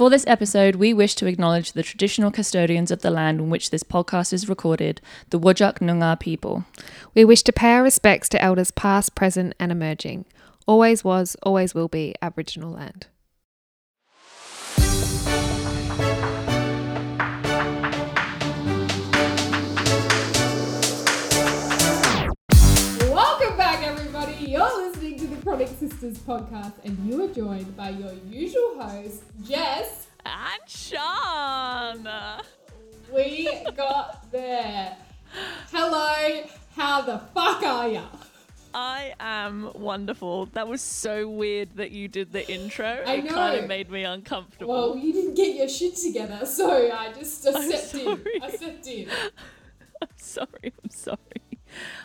For this episode, we wish to acknowledge the traditional custodians of the land on which this podcast is recorded, the Wajak Noongar people. We wish to pay our respects to elders past, present, and emerging. Always was, always will be Aboriginal land. Welcome back, everybody. You're listening to the Chronic Sisters podcast, and you are joined by your usual host, Jess. And Sian! We got there. Hello, how the fuck are ya? I am wonderful. That was so weird that you did the intro. I It kind of made me uncomfortable. Well, you didn't get your shit together, so I just I stepped in. I stepped in. I'm sorry. I'm sorry.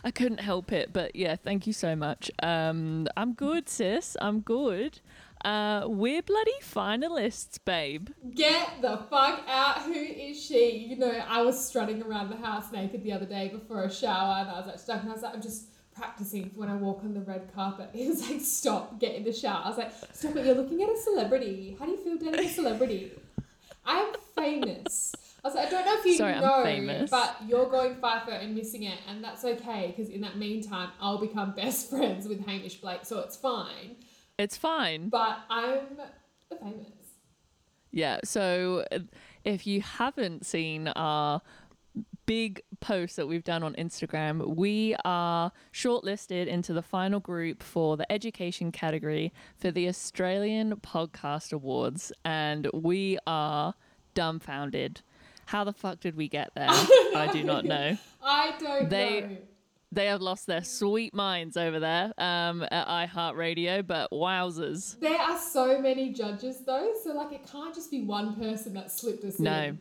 I couldn't help it, but yeah, thank you so much. Um, I'm good, sis. I'm good. Uh, we're bloody finalists, babe. Get the fuck out. Who is she? You know, I was strutting around the house naked the other day before a shower, and I was like stuck, and I was like, I'm just practicing for when I walk on the red carpet. He was like, stop, get in the shower. I was like, stop it, you're looking at a celebrity. How do you feel dating a celebrity? I am famous. Like, I don't know if you Sorry, know, but you're going FIFO and missing it, and that's okay because in that meantime, I'll become best friends with Hamish Blake, so it's fine. It's fine. But I'm famous. Yeah. So if you haven't seen our big post that we've done on Instagram, we are shortlisted into the final group for the education category for the Australian Podcast Awards, and we are dumbfounded. How the fuck did we get there? I do not know. I don't They- know. They have lost their sweet minds over there um, at iHeartRadio, but wowzers. There are so many judges though, so like it can't just be one person that slipped us No. in.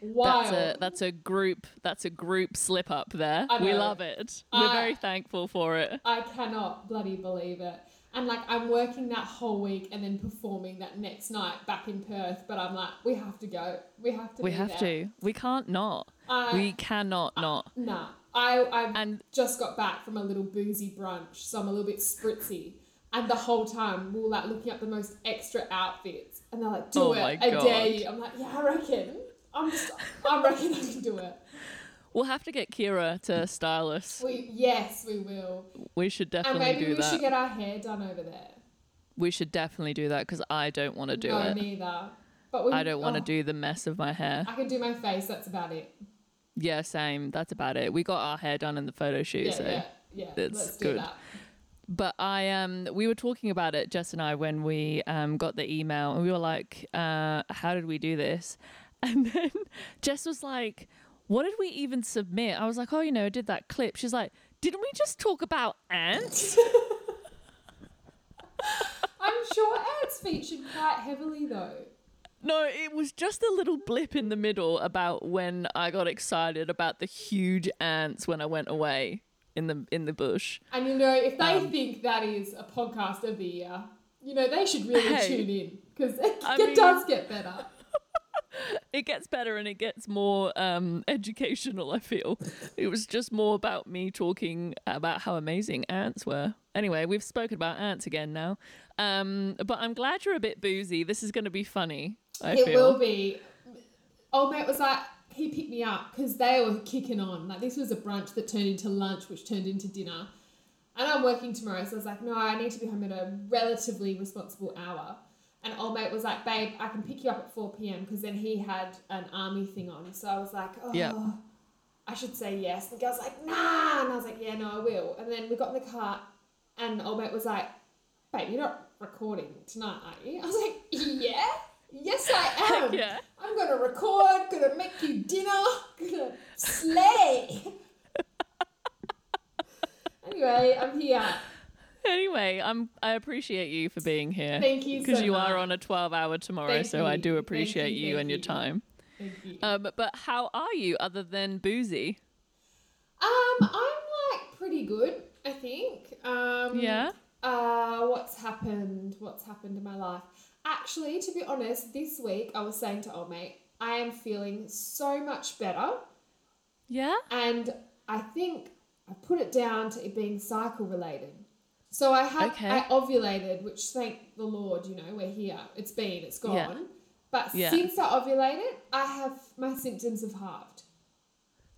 Wild. That's a that's a group that's a group slip up there. We love it. We're I- very thankful for it. I cannot bloody believe it. And like I'm working that whole week and then performing that next night back in Perth, but I'm like, we have to go. We have to. We have there. to. We can't not. I- we cannot not. Nah, I I And- just got back from a little boozy brunch, so I'm a little bit spritzy. And the whole time we were like looking up the most extra outfits, and they're like, "Do Oh it, I dare you." I'm like, "Yeah, I reckon. I'm just, I reckon I can do it." We'll have to get Kira to style us. We yes, we will, We should definitely and maybe do we that. should get our hair done over there. we should definitely do that because I don't want to do it. no, it. neither. But we, I don't want to oh, do the mess of my hair. I can do my face. That's about it. Yeah, same. That's about it. We got our hair done in the photo shoot, Yeah, so. yeah, yeah. it's Let's do good. that. But I um we were talking about it Jess and I when we um got the email and we were like uh how did we do this? And then Jess was like what did we even submit? I was like, "Oh, you know, I did that clip." She's like, "Didn't we just talk about ants?" I'm sure ants featured quite heavily though. no, it was just a little blip in the middle about when I got excited about the huge ants when I went away in the in the bush. And you know, if they Um, think that is a podcast of the year, you know, they should really Hey. tune in because it, it mean- does get better. it gets better and it gets more um, educational. I feel it was just more about me talking about how amazing ants were. Anyway, we've spoken about ants again now, um, but I'm glad you're a bit boozy. This is going to be funny. I it feel. will be. Old mate was like, he picked me up because they were kicking on. Like this was a brunch that turned into lunch, which turned into dinner. And I'm working tomorrow, so I was like, no, I need to be home at a relatively responsible hour. And old mate was like, babe, I can pick you up at 4 p.m. because then he had an army thing on. So I was like, oh, Yeah. I should say yes. And the girl's like, nah. And I was like, yeah, no, I will. And then we got in the car, and old mate was like, babe, you're not recording tonight, are you? I was like, yeah, yes, I am. yeah. I'm gonna record, gonna make you dinner, gonna slay. anyway, I'm here. Anyway, I'm. I appreciate you for being here. Thank you Because so you are on a 12 hour tomorrow, Thank so I you. do Thank appreciate you, you, thank and your you. time. Thank you. Um, but how are you other than boozy? Um, I'm like pretty good, I think. Um, Yeah. Uh, what's happened? What's happened in my life? Actually, to be honest, this week I was saying to old mate, I am feeling so much better, Yeah. and I think I put it down to it being cycle related. So I had Okay. I ovulated, which thank the Lord, you know, we're here. It's been, it's gone. Yeah. But Yeah. since I ovulated, I have my symptoms have halved.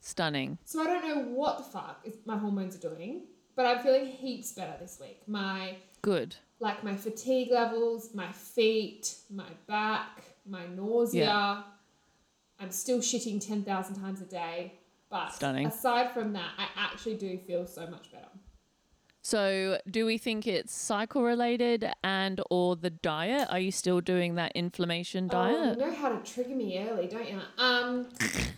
Stunning. So I don't know what the fuck my hormones are doing, but I'm feeling heaps better this week. My Good. like my fatigue levels, my feet, my back, my nausea. I'm still shitting 10,000 times a day. But Stunning. aside from that, I actually do feel so much better. So, do we think it's cycle related and or the diet? Are you still doing that inflammation Oh, diet? you know how to trigger me early, don't you? Um,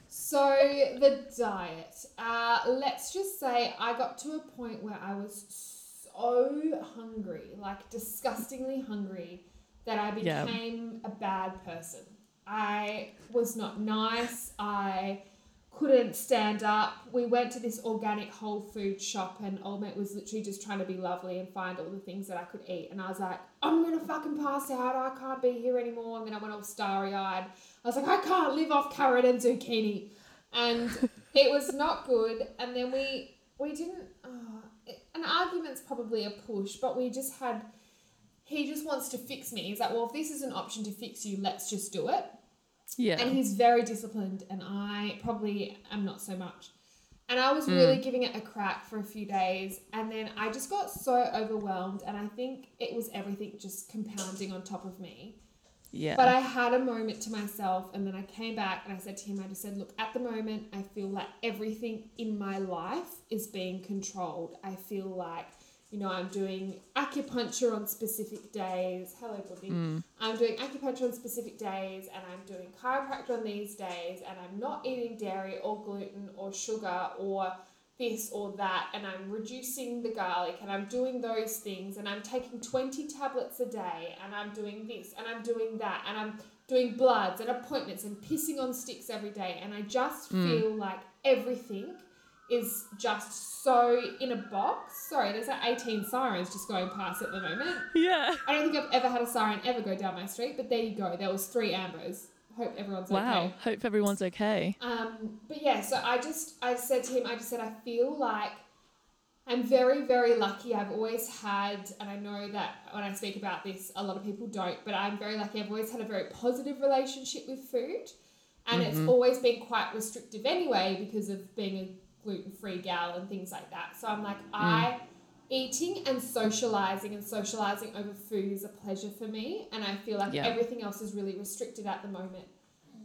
so the diet. Uh, let's just say I got to a point where I was so hungry, like disgustingly hungry, that I Yeah. became a bad person. I was not nice. I couldn't stand up. We went to this organic whole food shop, and old mate was literally just trying to be lovely and find all the things that I could eat. And I was like, I'm gonna fucking pass out. I can't be here anymore. And then I went all starry eyed. I was like, I can't live off carrot and zucchini, and it was not good. And then we we didn't. Oh, it, an argument's probably a push, but we just had. He just wants to fix me. He's like, well, if this is an option to fix you, let's just do it. Yeah. And he's very disciplined, and I probably am not so much. And I was hmm. really giving it a crack for a few days, and then I just got so overwhelmed, and I think it was everything just compounding on top of me. yeah. But I had a moment to myself, and then I came back and I said to him, I just said, Look, at the moment, I feel like everything in my life is being controlled. I feel like, you know, I'm doing acupuncture on specific days. Hello, Boogie. Hmm. I'm doing acupuncture on specific days, and I'm doing chiropractor on these days, and I'm not eating dairy or gluten or sugar or this or that, and I'm reducing the garlic, and I'm doing those things, and I'm taking 20 tablets a day, and I'm doing this, and I'm doing that, and I'm doing bloods and appointments and pissing on sticks every day, and I just hmm. feel like everything is just so in a box. Sorry, there's like 18 sirens just going past at the moment. yeah. I don't think I've ever had a siren ever go down my street, but there you go. There was three ambers. Hope everyone's Wow. okay. Hope everyone's okay. Um, but yeah, so I just I said to him, I just said I feel like I'm very very lucky. I've always had, and I know that when I speak about this, a lot of people don't, but I'm very lucky. I've always had a very positive relationship with food, and it's always been quite restrictive anyway because of being a gluten free gal and things like that. So I'm like mm. I. Eating and socializing and socializing over food is a pleasure for me, and I feel like Yeah. everything else is really restricted at the moment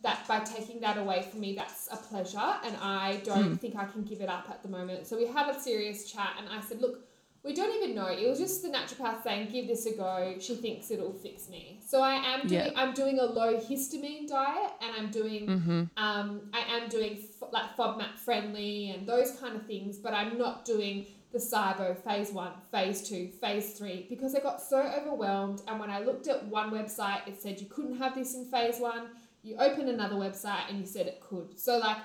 that by taking that away from me, that's a pleasure, and I don't mm. think I can give it up at the moment. So we had a serious chat, and I said, "Look, we don't even know. It was just the naturopath saying, give this a go. She thinks it'll fix me. So I am doing. Yeah. I'm doing a low histamine diet, and I'm doing. Um, I am doing f- like FODMAP friendly and those kind of things, but I'm not doing the SIBO phase one, phase two, phase three because I got so overwhelmed. And when I looked at one website, it said you couldn't have this in phase one. You open another website and you said it could. So like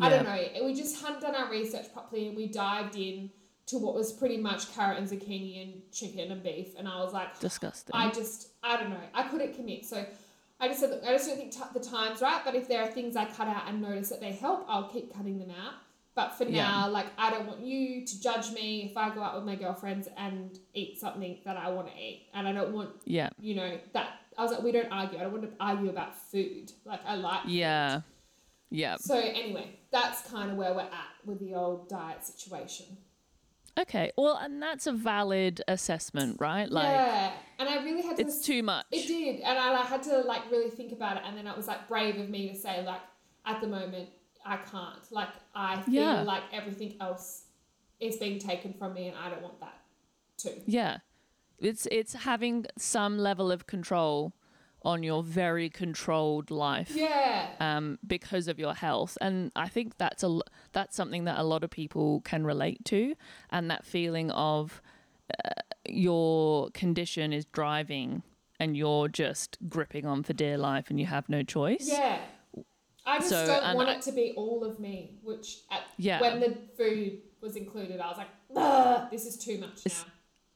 I don't know. We just hadn't done our research properly and we dived in to what was pretty much carrot and zucchini and chicken and beef, and I was like, Disgusting. I just, I don't know. I couldn't commit. So I just said, look, I just don't think t- the time's right. But if there are things I cut out and notice that they help, I'll keep cutting them out. But for Yeah. now, like, I don't want you to judge me if I go out with my girlfriends and eat something that I want to eat. And I don't want, yeah. you know, that. I was like, we don't argue. I don't want to argue about food. Like, I like Yeah. Yeah. So, anyway, that's kind of where we're at with the old diet situation. Okay. Well, and that's a valid assessment, right? Like yeah. And I really had to. it's too much. It did, and I like, had to like really think about it, and then it was like brave of me to say like, at the moment, I can't. Like, I feel Yeah. like everything else is being taken from me, and I don't want that too. Yeah. It's it's having some level of control on your very controlled life. Yeah. um, because of your health. And I think that's a that's something that a lot of people can relate to, and that feeling of uh, your condition is driving, and you're just gripping on for dear life, and you have no choice. Yeah. I just So, don't want I- it to be all of me, which at, Yeah. when the food was included, I was like, this is too much It's- now.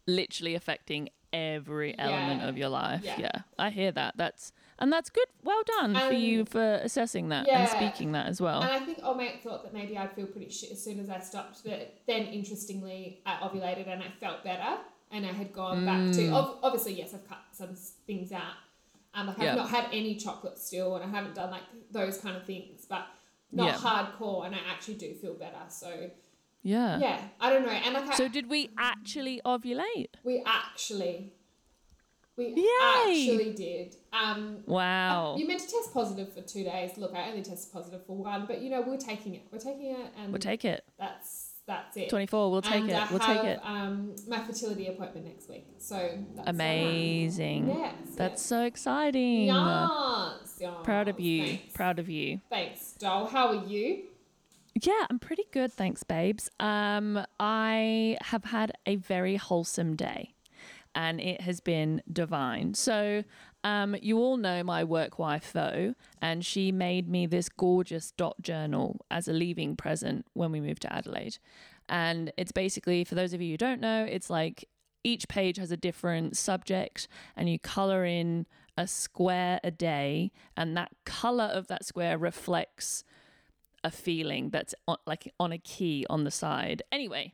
Literally affecting every element Yeah. of your life. Yeah. Yeah. I hear that. That's and that's good. Well done for you for assessing that and speaking that as well. And I think mate thought that maybe I'd feel pretty shit as soon as I stopped. But then, interestingly, I ovulated and I felt better, and I had gone back Mm. to. Ov- obviously, yes, I've cut some things out, Um, like Yeah. I've not had any chocolate still, and I haven't done like those kind of things, but not Yeah. hardcore, and I actually do feel better. So Yeah. yeah, I don't know, and like I, So did we actually ovulate? we actually, we Yay! actually did. Um, Wow. you meant to test positive for two days. Look, I only tested positive for one, but you know we're taking it. We're taking it, and We'll take it. that's that's it. 24. We'll take and it. I We'll have, take it. Um, my fertility appointment next week, so that's Amazing. Yes, That's so exciting. yes, yes, Proud of you. Thanks. Proud of you. Thanks, doll. How are you? Yeah, I'm pretty good, thanks, babes. Um, I have had a very wholesome day, and it has been divine. So, um, you all know my work wife, though, and she made me this gorgeous dot journal as a leaving present when we moved to Adelaide. And it's basically, for those of you who don't know, it's like each page has a different subject, and you color in a square a day, and that color of that square reflects a feeling that's on, like on a key on the side. Anyway,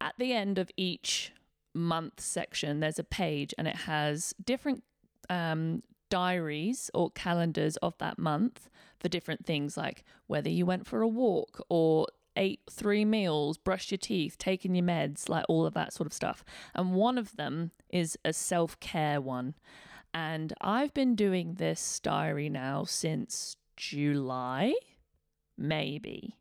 at the end of each month section, there's a page and it has different um, diaries or calendars of that month for different things like whether you went for a walk or ate three meals, brushed your teeth, taken your meds, like all of that sort of stuff. And one of them is a self care one. And I've been doing this diary now since July maybe.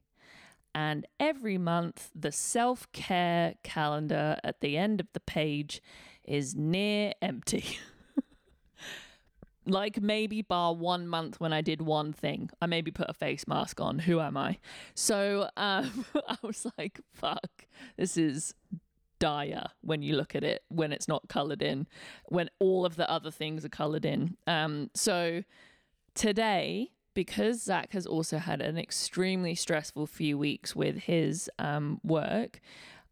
And every month, the self care calendar at the end of the page is near empty. like maybe bar one month when I did one thing. I maybe put a face mask on. Who am I? So um, I was like, fuck, this is dire when you look at it when it's not colored in, when all of the other things are colored in. Um, so today, because Zach has also had an extremely stressful few weeks with his um, work,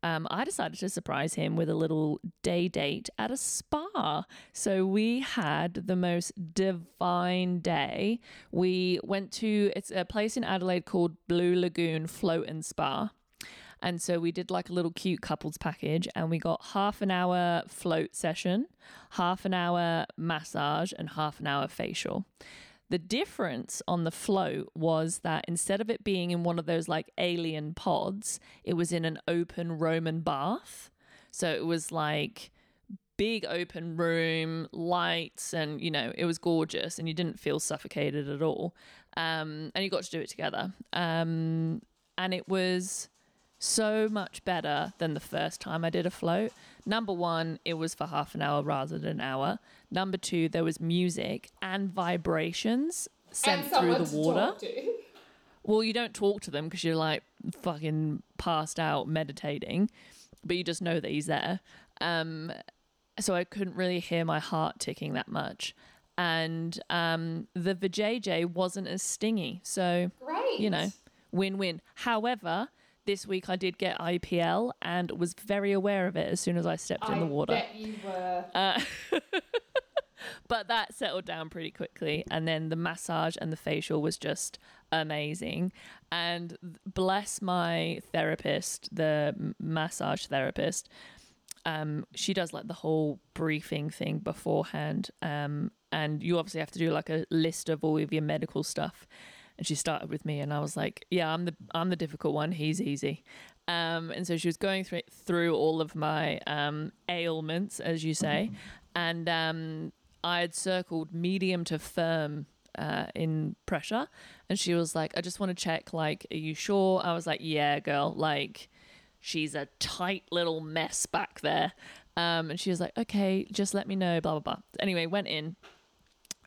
um, I decided to surprise him with a little day date at a spa. So we had the most divine day. We went to it's a place in Adelaide called Blue Lagoon Float and Spa. And so we did like a little cute couples package and we got half an hour float session, half an hour massage, and half an hour facial. The difference on the float was that instead of it being in one of those like alien pods, it was in an open Roman bath. So it was like big open room, lights, and you know, it was gorgeous and you didn't feel suffocated at all. Um, and you got to do it together. Um, and it was so much better than the first time I did a float. Number one, it was for half an hour rather than an hour. Number two, there was music and vibrations sent and through the water. Well, you don't talk to them because you're like fucking passed out meditating, but you just know that he's there. Um, so I couldn't really hear my heart ticking that much. And um, the vajayjay wasn't as stingy. So Great. you know, win win. However, this week I did get IPL and was very aware of it as soon as I stepped in the water. bet you were. Uh, but that settled down pretty quickly. And then the massage and the facial was just amazing. And bless my therapist, the massage therapist. Um, she does like the whole briefing thing beforehand. Um, and you obviously have to do like a list of all of your medical stuff. And she started with me, and I was like, "Yeah, I'm the I'm the difficult one. He's easy." Um, and so she was going through through all of my um, ailments, as you say, and um, I had circled medium to firm uh, in pressure, and she was like, "I just want to check. Like, are you sure?" I was like, "Yeah, girl. Like, she's a tight little mess back there." Um, and she was like, "Okay, just let me know." Blah blah blah. Anyway, went in,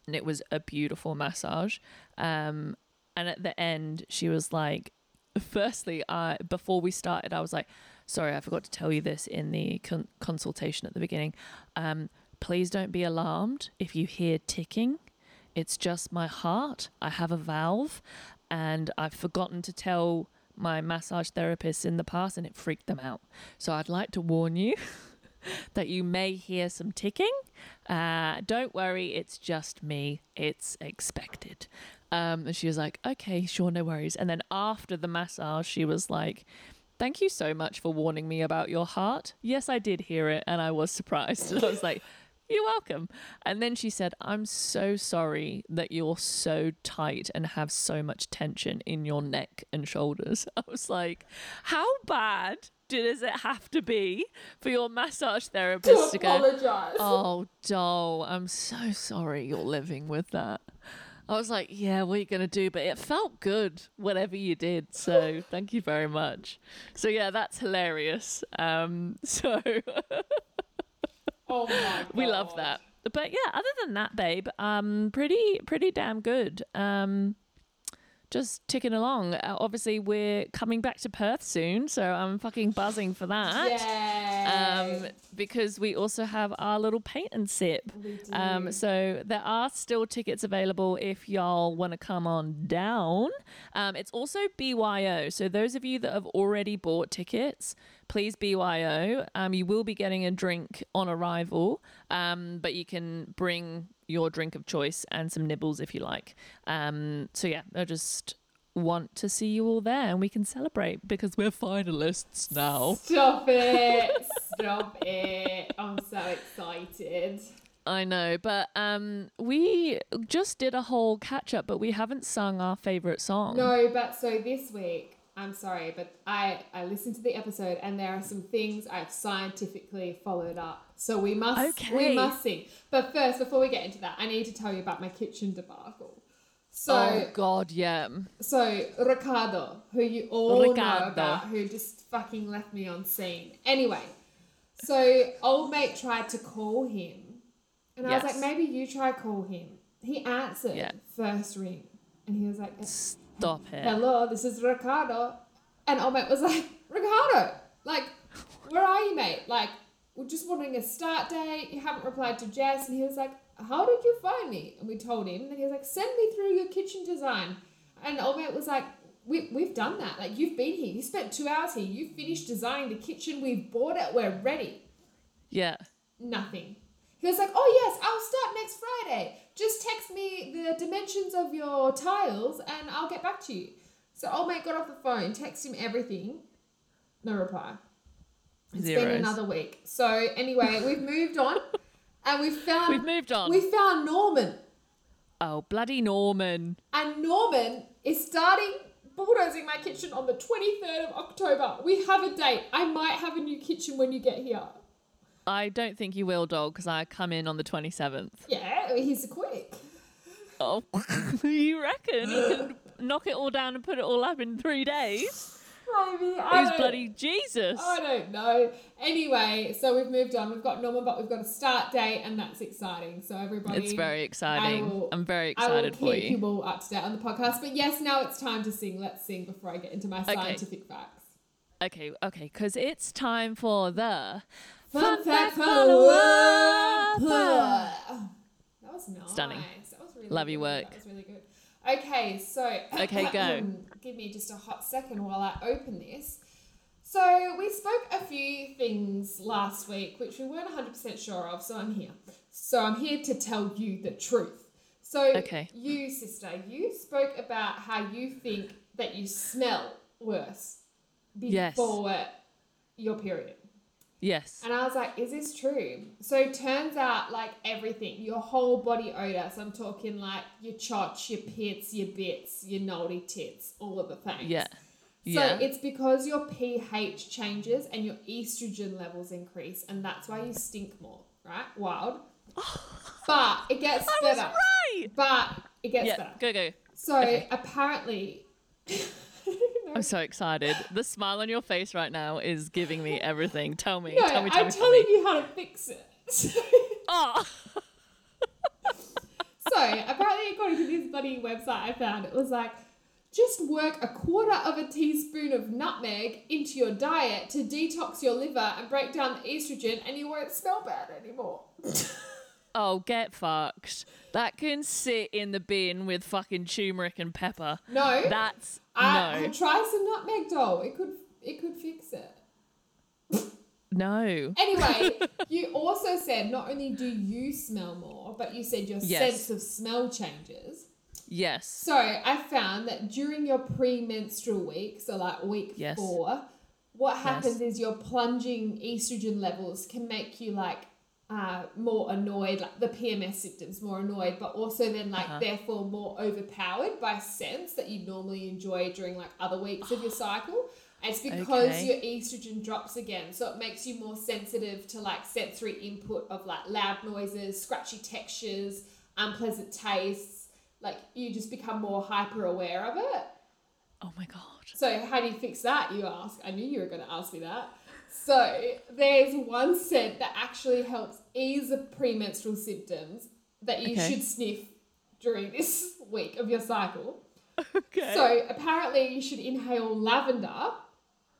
and it was a beautiful massage. Um, and at the end, she was like, firstly, I before we started, I was like, sorry, I forgot to tell you this in the con- consultation at the beginning. Um, please don't be alarmed if you hear ticking. It's just my heart. I have a valve, and I've forgotten to tell my massage therapists in the past, and it freaked them out. So I'd like to warn you that you may hear some ticking. Uh, don't worry, it's just me. It's expected. Um, and she was like, okay, sure, no worries. And then after the massage, she was like, thank you so much for warning me about your heart. Yes, I did hear it, and I was surprised. And I was like, You're welcome. And then she said, I'm so sorry that you're so tight and have so much tension in your neck and shoulders. I was like, How bad does it have to be for your massage therapist to to go. Oh, doll, I'm so sorry you're living with that. I was like, yeah, what are you going to do? But it felt good, whatever you did. So thank you very much. So, yeah, that's hilarious. Um, so oh my god. we love that. But yeah, other than that, babe, um, pretty, pretty damn good. Um, just ticking along. Uh, obviously, we're coming back to Perth soon, so I'm fucking buzzing for that. Yeah. Um, because we also have our little paint and sip. Um, so there are still tickets available if y'all want to come on down. Um, it's also BYO. So those of you that have already bought tickets, please BYO. Um, you will be getting a drink on arrival, um, but you can bring your drink of choice and some nibbles if you like. Um, so yeah, I just want to see you all there and we can celebrate because we're finalists now. Stop it. Stop it. I'm so excited. I know, but um, we just did a whole catch up, but we haven't sung our favorite song. No, but so this week, I'm sorry, but I I listened to the episode and there are some things I've scientifically followed up. So we must Okay. we must sing. But first, before we get into that, I need to tell you about my kitchen debacle. So oh God, yeah. so Ricardo, who you all know Ricardo. about, who just fucking left me on scene. Anyway, so old mate tried to call him, and I was like, maybe you try call him. He answered Yeah. first ring, and he was like, Stop it. "Hello, this is Ricardo," and mate was like, "Ricardo, like, where are you, mate? Like, we're just wondering a start date. You haven't replied to Jess," and he was like, "How did you find me?" And we told him, and he was like, "Send me through your kitchen design," and mate was like. We, we've done that. Like, you've been here. You spent two hours here. You finished designing the kitchen. We've bought it. We're ready Yeah. nothing. He was like, "Oh yes, I'll start next Friday. Just text me the dimensions of your tiles, and I'll get back to you." So oh old mate got off the phone, text him everything, no reply. It's been another week. So anyway, we've moved on, and we've found We've moved on. we found Norman, Oh, bloody Norman. and Norman is starting bulldozing my kitchen on the twenty third of October. We have a date. I might have a new kitchen when you get here. I don't think you will, dog, because I come in on the 27th. Yeah, he's quick. Oh, you reckon you can knock it all down and put it all up in three days? Maybe. Who's don't- bloody Jesus? I don't know. Anyway, so we've moved on. We've got Norman, but we've got a start date, and that's exciting. So everybody, It's very exciting. will- I'm very I will excited keep for you. you all up to date on the podcast. But yes, now it's time to sing. Let's sing before I get into my Okay. scientific facts. Okay, okay, because it's time for the Fun, fact follow follow-up. up. That was nice. Stunning. That was really Love your work. That was really good. Okay, so Okay, go. give me just a hot second while I open this. So we spoke a few things last week which we weren't 100% sure of, so I'm here. So I'm here to tell you the truth. So Okay. you sister, you spoke about how you think that you smell worse Yes. before your period. Yes. And I was like, is this true? So it turns out, like everything, your whole body odor. So I'm talking like your chotch, your pits, your bits, your naughty tits, all of the things. Yeah. So Yeah. it's because your pH changes and your estrogen levels increase, and that's why you stink more, right? Wild. but it gets I was better. right. But it gets Yeah. better. Go go. So Okay. apparently. I'm so excited. The smile on your face right now is giving me everything. Tell me. no, tell me. Tell I'm me. Tell telling me. you how to fix it. Oh. So apparently, according to this bloody website I found, it was like just work a quarter of a teaspoon of nutmeg into your diet to detox your liver and break down the estrogen, and you won't smell bad anymore. Oh, get fucked. That can sit in the bin with fucking turmeric and pepper. No, That's I, no, try some nutmeg doll. It could it could fix it. no. Anyway, you also said not only do you smell more, but you said your Yes. sense of smell changes. Yes. So I found that during your premenstrual week, so like week Yes. four, what happens is your plunging estrogen levels can make you like uh, more annoyed, like the PMS symptoms, more annoyed, but also then like Uh-huh. therefore more overpowered by scents that you normally enjoy during like other weeks of your cycle. It's because Okay. your estrogen drops again, so it makes you more sensitive to like sensory input of like loud noises, scratchy textures, unpleasant tastes. Like you just become more hyper aware of it. Oh my god. So how do you fix that? You ask. I knew you were going to ask me that. So there's one scent that actually helps ease the premenstrual symptoms that you Okay. should sniff during this week of your cycle. Okay. So apparently you should inhale lavender,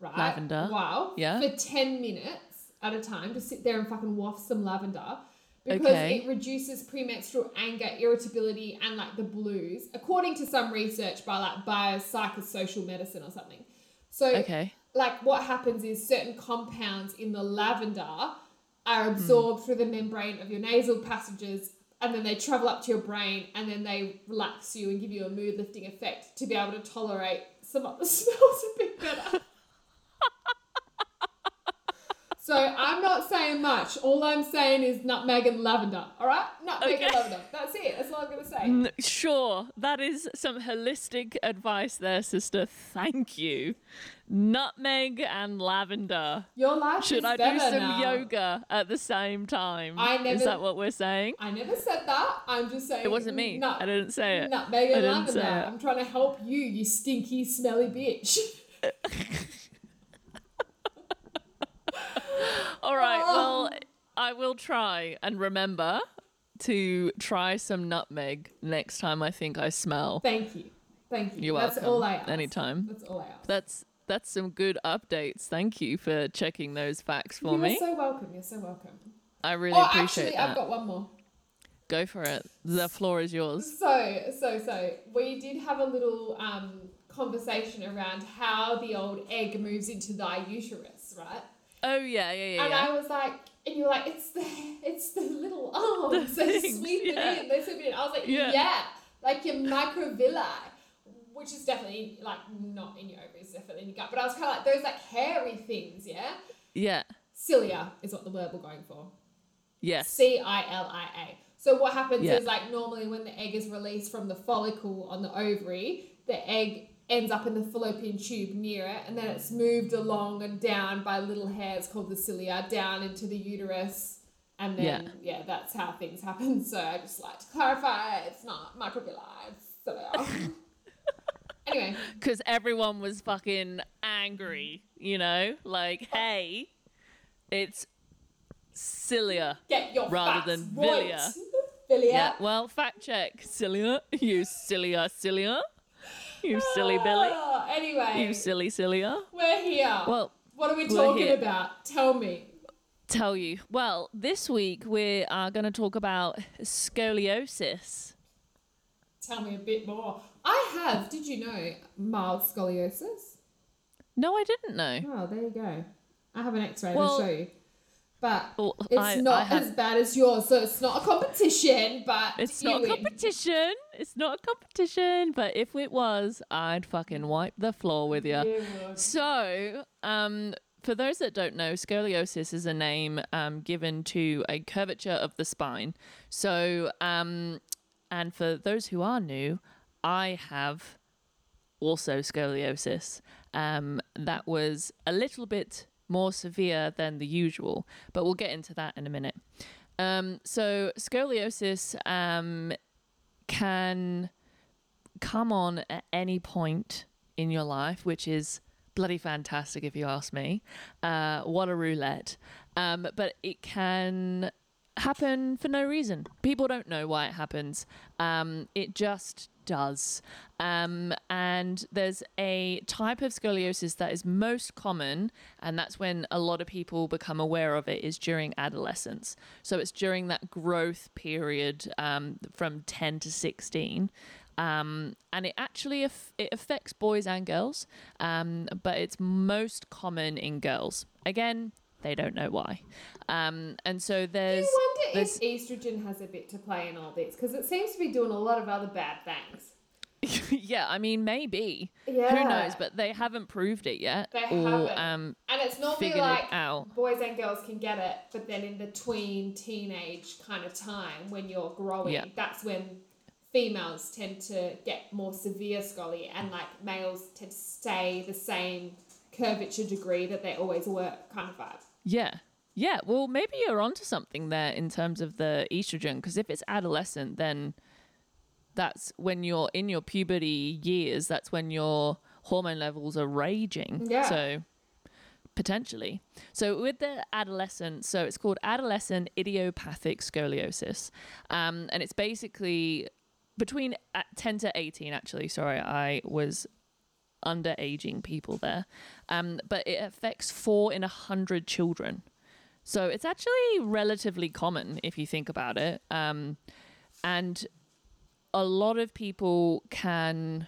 right? Lavender, Wow. yeah. For ten minutes at a time. Just sit there and fucking waft some lavender. Because Okay. it reduces premenstrual anger, irritability, and like the blues, according to some research by like biopsychosocial medicine or something. So okay. like what happens is certain compounds in the lavender are Hmm. absorbed through the membrane of your nasal passages and then they travel up to your brain and then they relax you and give you a mood lifting effect to be able to tolerate some other smells a bit better. So I'm not saying much. All I'm saying is nutmeg and lavender. All right, nutmeg and lavender. That's it. That's all I'm gonna say. N- sure, that is some holistic advice there, sister. Thank you. Nutmeg and lavender. Your life Should I do some now. yoga at the same time? I Is that what we're saying? I never said that. I'm just saying It wasn't me. nut- I didn't say it. Nutmeg and lavender. I'm trying to help you, you stinky, smelly bitch. All right. Oh. Well, I will try and remember to try some nutmeg next time I think I smell. Thank you. Thank you. You're That's welcome. all I ask. Anytime. That's all I ask. That's that's some good updates. Thank you for checking those facts for me. You're so welcome. You're so welcome. I really oh, appreciate actually, that. I've got one more. Go for it. The floor is yours. So, so, so, we did have a little um, conversation around how the old egg moves into thy uterus, right? Oh yeah, yeah, yeah. and yeah. I was like, and you were like, it's the, it's the little arms. The They things, sweep yeah. in. They sweep it in. I was like, Yeah. yeah, like your microvilli, which is definitely like not in your ovaries, definitely in your gut. But I was kind of like those like hairy things, yeah. yeah. Cilia is what the word we're going for. Yes. C I L I A. So what happens Yeah. is like normally when the egg is released from the follicle on the ovary, the egg ends up in the fallopian tube near it, and then it's moved along and down by little hairs called the cilia down into the uterus. And then yeah, that's how things happen. So I just like to clarify it's not microvilli, it's cilia. anyway, Because everyone was fucking angry, you know? Like, hey, it's cilia. get your Rather than right. villia. Villia. Yeah. Well, fact check. Cilia. You cilia, cilia. You silly Billy. Oh, anyway, You silly cilia. we're here. Well, what are we talking about? Tell me. tell you. Well, this week we are going to talk about scoliosis. Tell me a bit more. I have, did you know, mild scoliosis? No, I didn't know. Oh, there you go. I have an x ray Well- to show you. But Well, it's I- I not have- as bad as yours, so it's not a competition, but It's not a win. competition. It's not a competition. But if it was, I'd fucking wipe the floor with you. You. So, um, for those that don't know, scoliosis is a name um, given to a curvature of the spine. So, um, and for those who are new, I have also scoliosis. Um, that was a little bit more severe than the usual, but we'll get into that in a minute. Um, so, scoliosis um, can come on at any point in your life, which is bloody fantastic if you ask me. Uh, what a roulette. Um, but it can happen for no reason. People don't know why it happens. Um, it just does. Um, and there's a type of scoliosis that is most common, and that's when a lot of people become aware of it, is during adolescence. So it's during that growth period um, from 10 to 16 um, and it actually aff- it affects boys and girls, um, but it's most common in girls. Again, they don't know why, um, and so there's you wonder there's if estrogen has a bit to play in all this? Because it seems to be doing a lot of other bad things. yeah, I mean, maybe. Yeah. Who knows? But they haven't proved it yet. They or haven't. um, And it's normally like it out. boys and girls can get it, but then in the tween teenage kind of time when you're growing, Yeah. that's when females tend to get more severe scolly and like males tend to stay the same curvature degree that they always were kind of vibe. Yeah. Yeah. Well, maybe you're onto something there in terms of the estrogen, because if it's adolescent, then that's when you're in your puberty years, that's when your hormone levels are raging. Yeah. So potentially. So with the adolescent, so it's called adolescent idiopathic scoliosis. Um, and it's basically between uh, 10 to 18, actually. Sorry, I was underaging people there. Um, but it affects four in a hundred children. So it's actually relatively common if you think about it. Um, and a lot of people can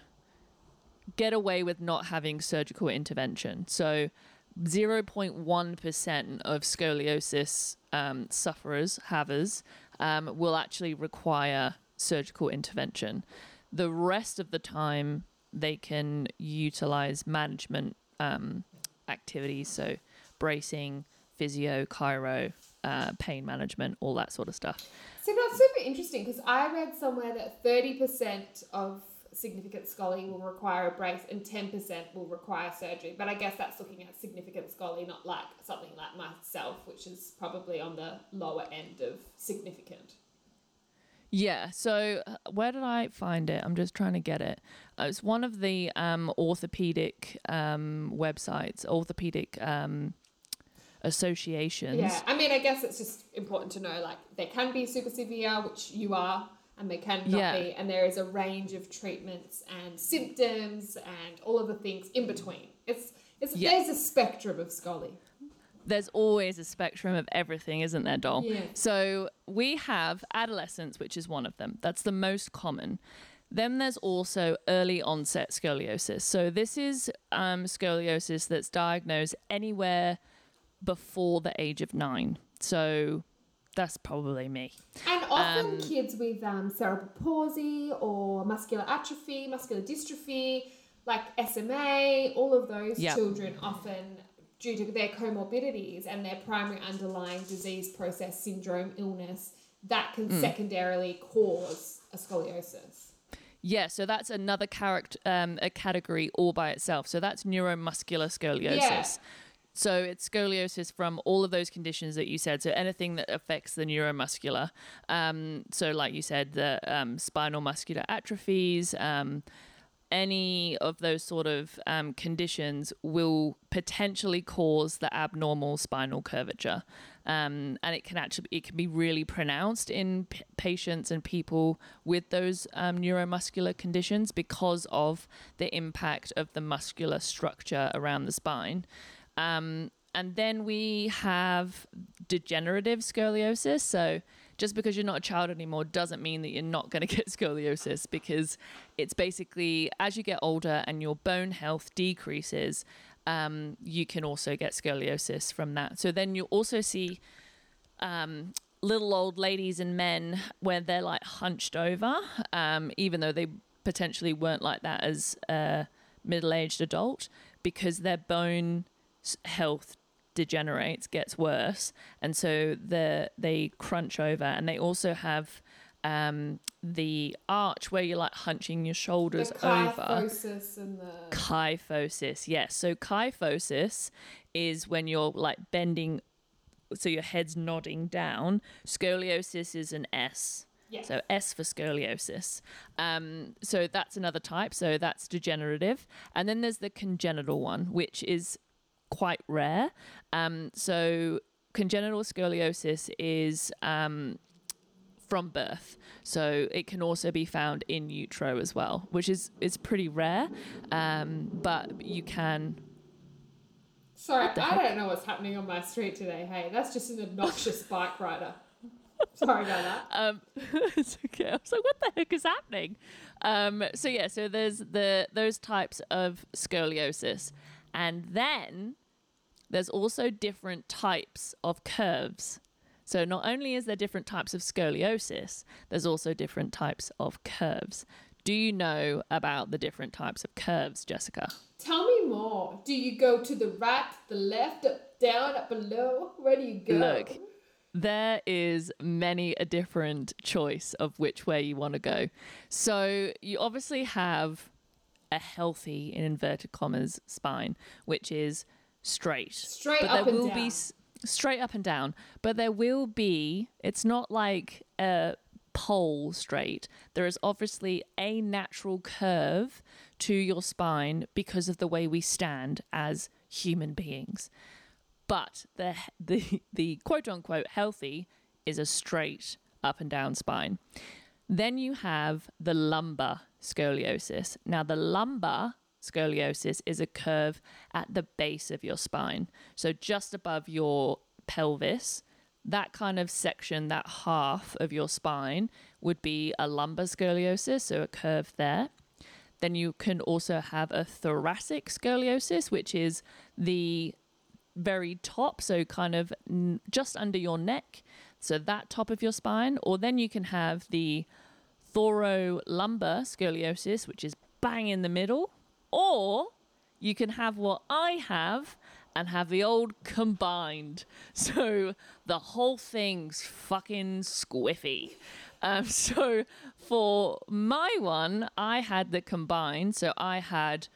get away with not having surgical intervention. So 0.1% of scoliosis um, sufferers, havers, um, will actually require surgical intervention. The rest of the time, they can utilize management um, activities, so bracing, physio, chiro, uh, pain management, all that sort of stuff. So that's super interesting because I read somewhere that 30% of significant scully will require a brace and 10% will require surgery. But I guess that's looking at significant scully, not like something like myself, which is probably on the lower end of significant. Yeah. So uh, where did I find it? I'm just trying to get it. Uh, it's one of the um, orthopedic um, websites, orthopedic um, associations. Yeah, I mean, I guess it's just important to know like they can be super severe, which you are, and they can not Yeah. be, and there is a range of treatments and symptoms and all of the things in between. It's it's Yeah. there's a spectrum of scully. There's always a spectrum of everything, isn't there, Doll? Yeah. So we have adolescence, which is one of them. That's the most common. Then there's also early onset scoliosis. So this is um, scoliosis that's diagnosed anywhere before the age of nine. So that's probably me. And often Um, kids with um, cerebral palsy or muscular atrophy, muscular dystrophy, like SMA, all of those Yep. children often, due to their comorbidities and their primary underlying disease process, syndrome, illness, that can secondarily cause a scoliosis. Yeah, so that's another character, um, a category all by itself. So that's neuromuscular scoliosis. Yeah. So it's scoliosis from all of those conditions that you said. So anything that affects the neuromuscular. Um, so like you said, the um, spinal muscular atrophies, um, any of those sort of um, conditions will potentially cause the abnormal spinal curvature, um, and it can actually it can be really pronounced in p- patients and people with those um, neuromuscular conditions because of the impact of the muscular structure around the spine. Um, and then we have degenerative scoliosis. So just because you're not a child anymore doesn't mean that you're not going to get scoliosis because it's basically as you get older and your bone health decreases, um, you can also get scoliosis from that. So then you also see um, little old ladies and men where they're like hunched over, um, even though they potentially weren't like that as a middle aged adult because their bone health degenerates, gets worse, and so the they crunch over, and they also have um, the arch where you're like hunching your shoulders the over. kyphosis and the Kyphosis, yes. So kyphosis is when you're like bending, so your head's nodding down. Scoliosis is an S. yeah. So S for scoliosis. Um, so that's another type. So that's degenerative. And then there's the congenital one, which is quite rare. Um, so congenital scoliosis is um, from birth. So it can also be found in utero as well, which is is pretty rare. Um, but you can. Sorry, I heck? don't know what's happening on my street today. Hey, that's just an obnoxious bike rider. Sorry about that. Um, it's okay. I was like, what the heck is happening? Um, so yeah, so there's the those types of scoliosis, and then there's also different types of curves. So not only is there different types of scoliosis, there's also different types of curves. Do you know about the different types of curves, Jessica? Tell me more. Do you go to the right, the left, up, down, up below? Where do you go? Look, there is many a different choice of which way you want to go. So you obviously have a healthy, in inverted commas, spine, which is straight. Straight but up there and will down. be s- straight up and down. But there will be. It's not like a pole straight. There is obviously a natural curve to your spine because of the way we stand as human beings but the the the quote unquote healthy is a straight up and down spine. Then you have the lumbar scoliosis. Now the lumbar scoliosis is a curve at the base of your spine. So just above your pelvis, that kind of section, that half of your spine would be a lumbar scoliosis, so a curve there. Then you can also have a thoracic scoliosis, which is the very top, so kind of just under your neck, so that top of your spine, or then you can have the thoracolumbar scoliosis, which is bang in the middle, or you can have what I have and have the old combined. So the whole thing's fucking squiffy. Um, so for my one, I had the combined. So I had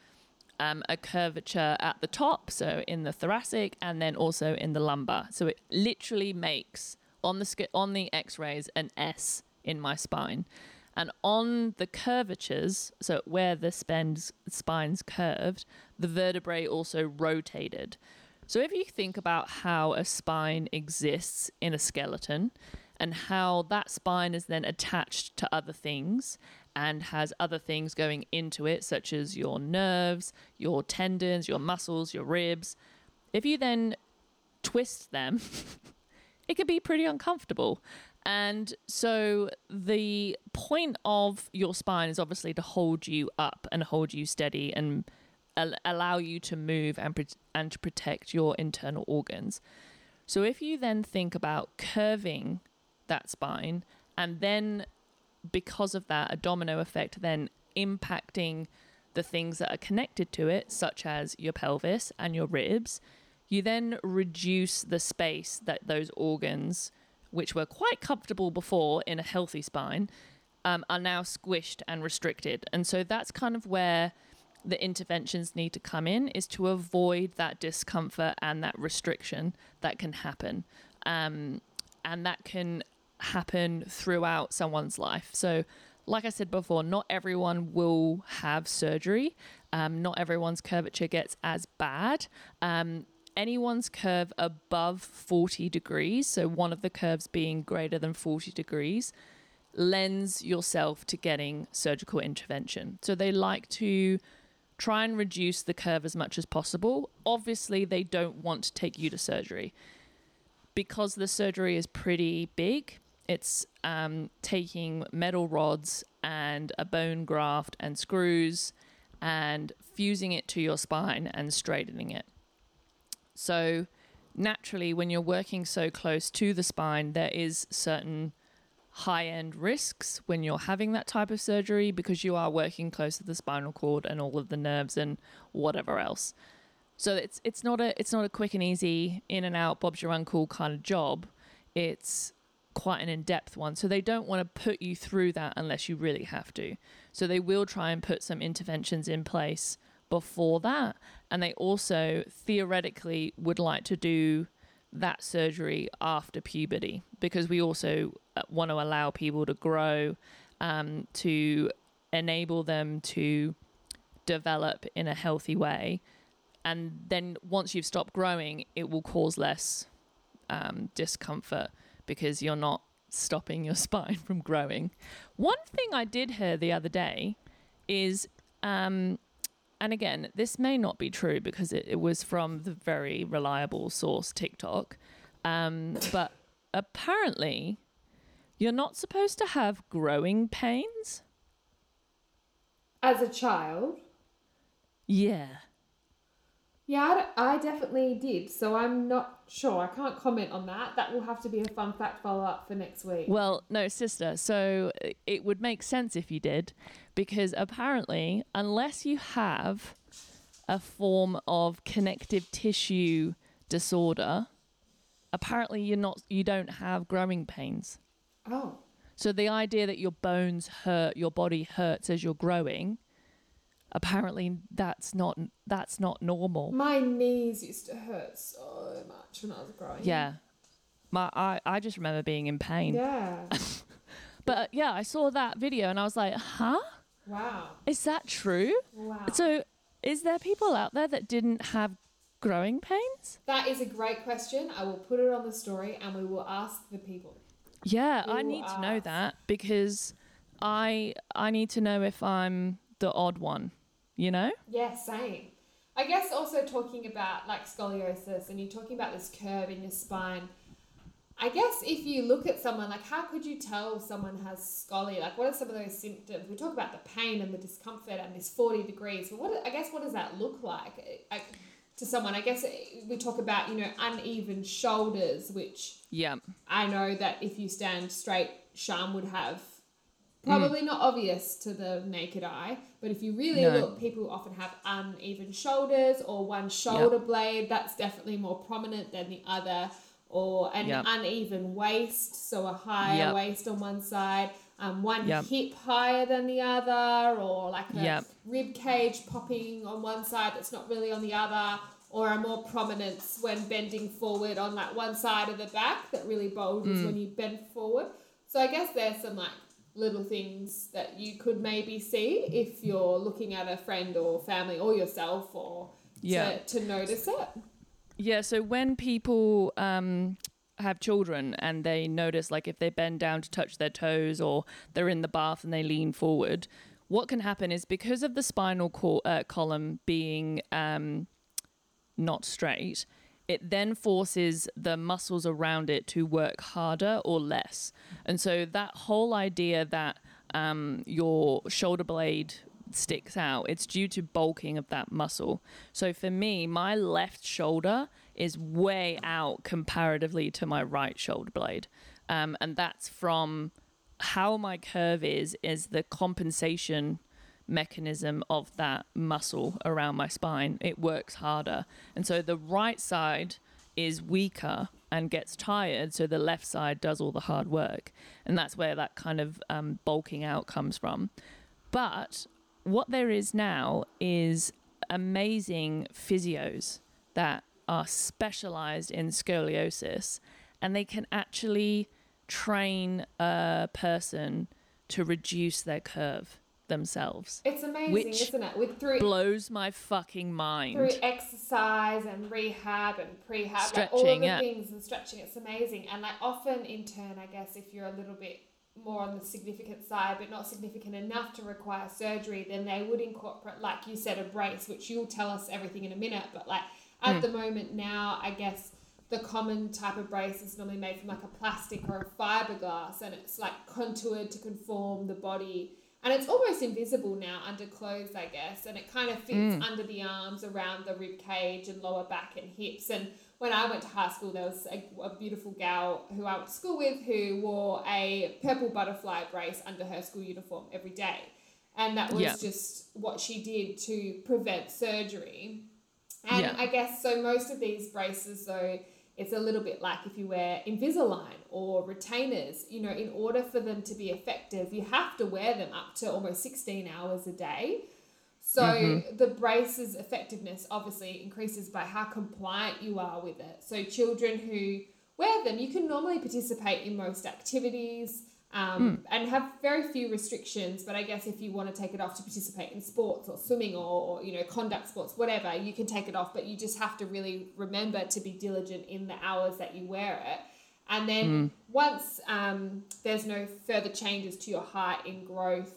um, a curvature at the top, so in the thoracic, and then also in the lumbar. So it literally makes on the on the X-rays an S in my spine, and on the curvatures, so where the spine's spine's curved, the vertebrae also rotated. So if you think about how a spine exists in a skeleton and how that spine is then attached to other things and has other things going into it, such as your nerves, your tendons, your muscles, your ribs, if you then twist them, it can be pretty uncomfortable. And so the point of your spine is obviously to hold you up and hold you steady and al- allow you to move and, pro- and to protect your internal organs. So if you then think about curving that spine and then because of that, a domino effect then impacting the things that are connected to it, such as your pelvis and your ribs, you then reduce the space that those organs, which were quite comfortable before in a healthy spine, um, are now squished and restricted. And so that's kind of where the interventions need to come in is to avoid that discomfort and that restriction that can happen. Um, and that can happen throughout someone's life. So, like I said before, not everyone will have surgery. Um, not everyone's curvature gets as bad. Um, anyone's curve above 40 degrees, so one of the curves being greater than 40 degrees, lends yourself to getting surgical intervention. So they like to try and reduce the curve as much as possible. Obviously, they don't want to take you to surgery because the surgery is pretty big. It's um, taking metal rods and a bone graft and screws and fusing it to your spine and straightening it. So, naturally, when you're working so close to the spine, there is certain high end risks when you're having that type of surgery because you are working close to the spinal cord and all of the nerves and whatever else. So it's it's not a it's not a quick and easy in and out Bob's your uncle kind of job. It's quite an in-depth one. So they don't want to put you through that unless you really have to. So they will try and put some interventions in place before that and they also theoretically would like to do that surgery after puberty because we also uh, want to allow people to grow um, to enable them to develop in a healthy way. And then once you've stopped growing it will cause less um, discomfort because you're not stopping your spine from growing. One thing i did hear the other day is um, and again, this may not be true because it, it was from the very reliable source TikTok. Um, but apparently, you're not supposed to have growing pains. As a child, Yeah. yeah, I, definitely did. So I'm not sure. I can't comment on that. That will have to be a fun fact follow up for next week. Well, no, sister. So uh, it would make sense if you did, because apparently, unless you have a form of connective tissue disorder, apparently you're not you don't have growing pains. Oh. So the idea that your bones hurt, your body hurts as you're growing, apparently that's not that's not normal. My knees used to hurt so much when I was growing. Yeah. My I, I just remember being in pain. Yeah. But yeah, I saw that video and I was like, "Huh? Wow. Is that true?" Wow. So, is there people out there that didn't have growing pains? that is a great question. I will put it on the story and we will ask the people. Yeah, I need to know that because I I need to know if I'm the odd one, you know? Yeah, same. I guess also talking about like scoliosis and you're talking about this curve in your spine. I guess if you look at someone, like how could you tell someone has scoliosis? Like what are some of those symptoms? We talk about the pain and the discomfort and this 40 degrees, but what, I guess what does that look like I, to someone? I guess eh, we talk about, you know, uneven shoulders, which Yeah. I know that if you stand straight, Sian would have mm. probably not obvious to the naked eye, but if you really No. look, people often have uneven shoulders or one shoulder blade that's definitely more prominent than the other, or an Yep. uneven waist, so a higher Yep. waist on one side, um, one Yep. hip higher than the other, or like a rib cage popping on one side that's not really on the other, or a more prominence when bending forward on like one side of the back that really bulges when you bend forward. So I guess there's some like little things that you could maybe see if you're looking at a friend or family or yourself or Yeah. to, to notice it. Yeah, so when people um, have children and they notice, like, if they bend down to touch their toes or they're in the bath and they lean forward, what can happen is because of the spinal uh, column being um, not straight, it then forces the muscles around it to work harder or less. And so that whole idea that um, your shoulder blade sticks out, it's due to bulking of that muscle. So for me, my left shoulder is way out comparatively to my right shoulder blade. Um, and that's from how my curve is, is the compensation mechanism of that muscle around my spine. It works harder. And so the right side is weaker and gets tired, so the left side does all the hard work. And that's where that kind of um, bulking out comes from. But what there is now is amazing physios that are specialized in scoliosis and they can actually train a person to reduce their curve themselves. It's amazing, Which isn't it? With through Blows my fucking mind. through exercise and rehab and prehab, like all of Stretching, the yeah. things and stretching, it's amazing. And like often in turn, I guess if you're a little bit more on the significant side, but not significant enough to require surgery, then they would incorporate, like you said, a brace, which you'll tell us everything in a minute. But like at Hmm. the moment now, I guess the common type of brace is normally made from like a plastic or a fiberglass, and it's like contoured to conform the body. And it's almost invisible now under clothes, I guess, and it kind of fits under the arms, around the rib cage and lower back and hips. And when I went to high school, there was a, a beautiful gal who I went to school with who wore a purple butterfly brace under her school uniform every day. And that was Yeah. just what she did to prevent surgery. And Yeah. I guess so most of these braces though, it's a little bit like if you wear Invisalign or retainers, you know, in order for them to be effective, you have to wear them up to almost 16 hours a day. So the brace's effectiveness obviously increases by how compliant you are with it. So children who wear them, you can normally participate in most activities um, and have very few restrictions. But I guess if you want to take it off to participate in sports or swimming or, or you know conduct sports, whatever, you can take it off. But you just have to really remember to be diligent in the hours that you wear it. And then once um, there's no further changes to your height in growth,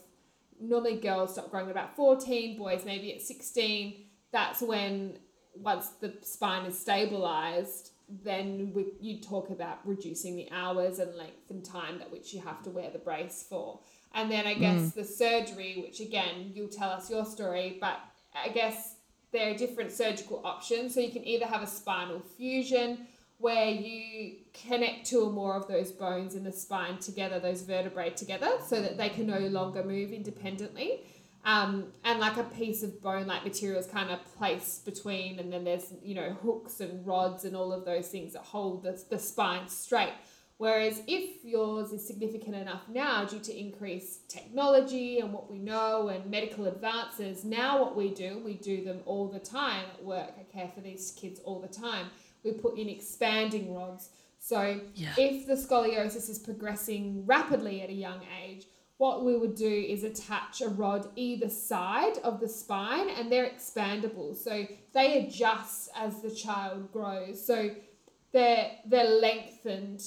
normally girls stop growing at about 14, boys maybe at 16. That's when, once the spine is stabilized, then we, you talk about reducing the hours and length and time at which you have to wear the brace for. And then I guess mm. the surgery, which again, you'll tell us your story, but I guess there are different surgical options. So you can either have a spinal fusion where you connect two or more of those bones in the spine together, those vertebrae together, so that they can no longer move independently. Um, and like a piece of bone like material is kind of placed between, and then there's you know hooks and rods and all of those things that hold the, the spine straight. Whereas if yours is significant enough now due to increased technology and what we know and medical advances, now what we do, we do them all the time at work. I care for these kids all the time. We put in expanding rods. So Yeah. if the scoliosis is progressing rapidly at a young age, what we would do is attach a rod either side of the spine and they're expandable. So they adjust as the child grows. So they're they're lengthened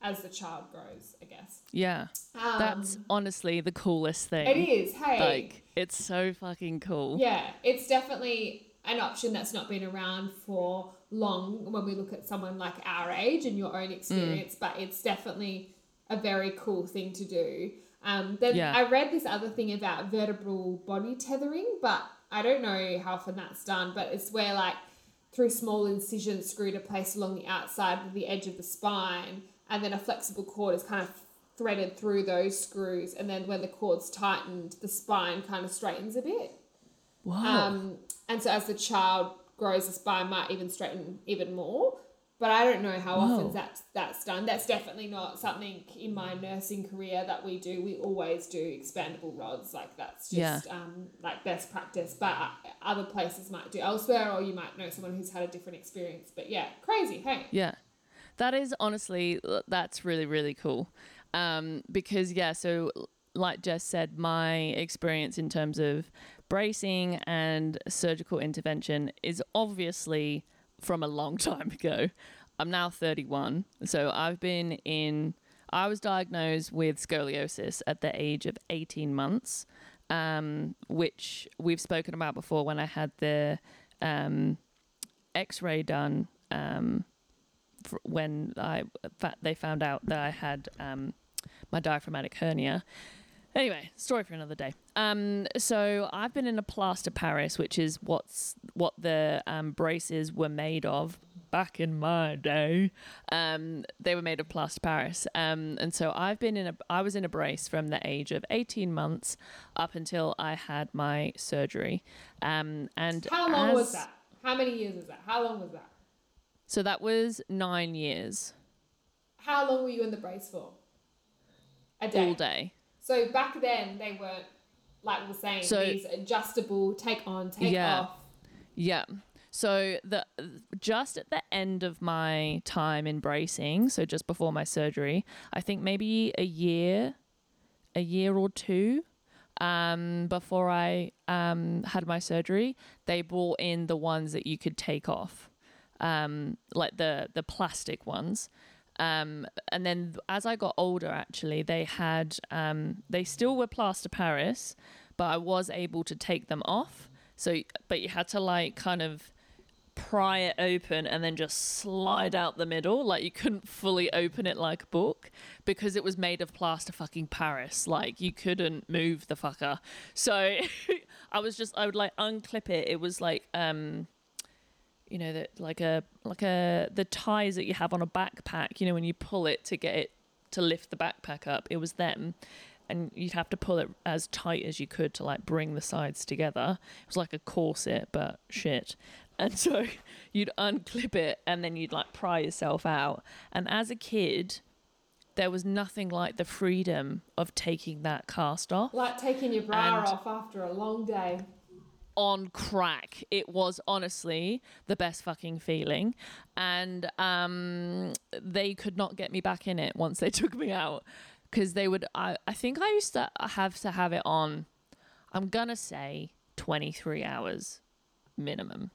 as the child grows, I guess. Yeah. Um, That's honestly the coolest thing. it is. Hey, Like, it's so fucking cool. yeah, it's definitely an option that's not been around for long when we look at someone like our age and your Mm. own experience, but it's definitely a very cool thing to do. Um, then Yeah. I read this other thing about vertebral body tethering, but I don't know how often that's done, but it's where like through small incision screwed are placed along the outside of the edge of the spine, and then a flexible cord is kind of threaded through those screws, and then when the cord's tightened, the spine kind of straightens a bit. Wow. Um, and so as the child grows, the spine might even straighten even more. But I don't know how Whoa. often that's that's done. That's definitely not something in my nursing career that we do. We always do expandable rods. Like that's just um, like best practice. But uh, other places might do elsewhere, or you might know someone who's had a different experience. But yeah, crazy. Hey. Yeah. That is honestly, that's really, really cool. Um, because, yeah, so like Jess said, my experience in terms of bracing and surgical intervention is obviously from a long time ago. I'm now 31. So I've been in, I was diagnosed with scoliosis at the age of 18 months, um, which we've spoken about before when I had the um, x ray done. Um, when I they found out that I had um, my diaphragmatic hernia. Anyway, story for another day. Um, so I've been in a plaster Paris, which is what's what the um, braces were made of back in my day. Um, they were made of plaster Paris, um, and so I've been in a I was in a brace from the age of eighteen months up until I had my surgery. Um, and How long was that? How many years was that? How long was that? So that was nine years, How long were you in the brace for? A day. all day. So back then they weren't like we were saying So- these adjustable take on take Yeah. off. Yeah. So the just at the end of my time in bracing, so just before my surgery, I think maybe a year, a year or two, um, before I um, had my surgery, they brought in the ones that you could take off, um, like the the plastic ones. Um, and then as I got older, actually, they had um, they still were plaster Paris, but I was able to take them off. So, but you had to like kind of pry it open and then just slide out the middle. Like you couldn't fully open it like a book because it was made of plaster fucking Paris. Like you couldn't move the fucker. So I was just I would like unclip it. It was like um you know that like a like a the ties that you have on a backpack, you know when you pull it to get it to lift the backpack up. It was them. And you'd have to pull it as tight as you could to like bring the sides together. It was like a corset, but shit. And so you'd unclip it and then you'd like pry yourself out. And as a kid, there was nothing like the freedom of taking that cast off Like taking your bra And- off after a long day. On crack. It was honestly the best fucking feeling. And um, they could not get me back in it once they took me out. Because they would, I, I think I used to have to have it on, I'm going to say 23 hours minimum.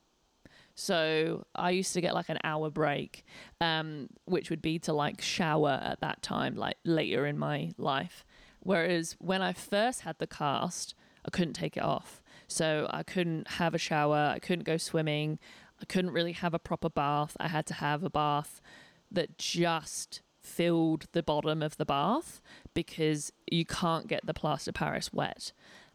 So I used to get like an hour break, um, which would be to like shower at that time, like later in my life. Whereas when I first had the cast, I couldn't take it off. So I couldn't have a shower, I couldn't go swimming, I couldn't really have a proper bath. I had to have a bath that just filled the bottom of the bath because you can't get the plaster Paris wet.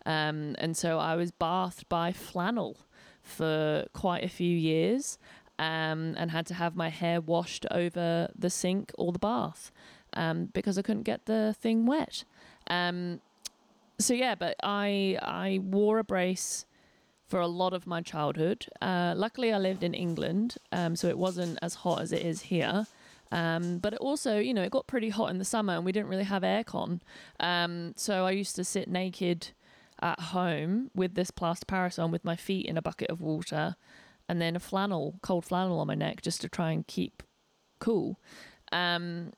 Um, and so I was bathed by flannel for quite a few years. um, and had to have my hair washed over the sink or the bath um, because I couldn't get the thing wet. Um, so yeah, but I I wore a brace for a lot of my childhood. Uh, luckily, I lived in England, um, so it wasn't as hot as it is here. Um, but it also, you know, it got pretty hot in the summer, and we didn't really have aircon. Um, so I used to sit naked at home with this plaster Paris on, with my feet in a bucket of water, and then a flannel, cold flannel on my neck, just to try and keep cool. Um,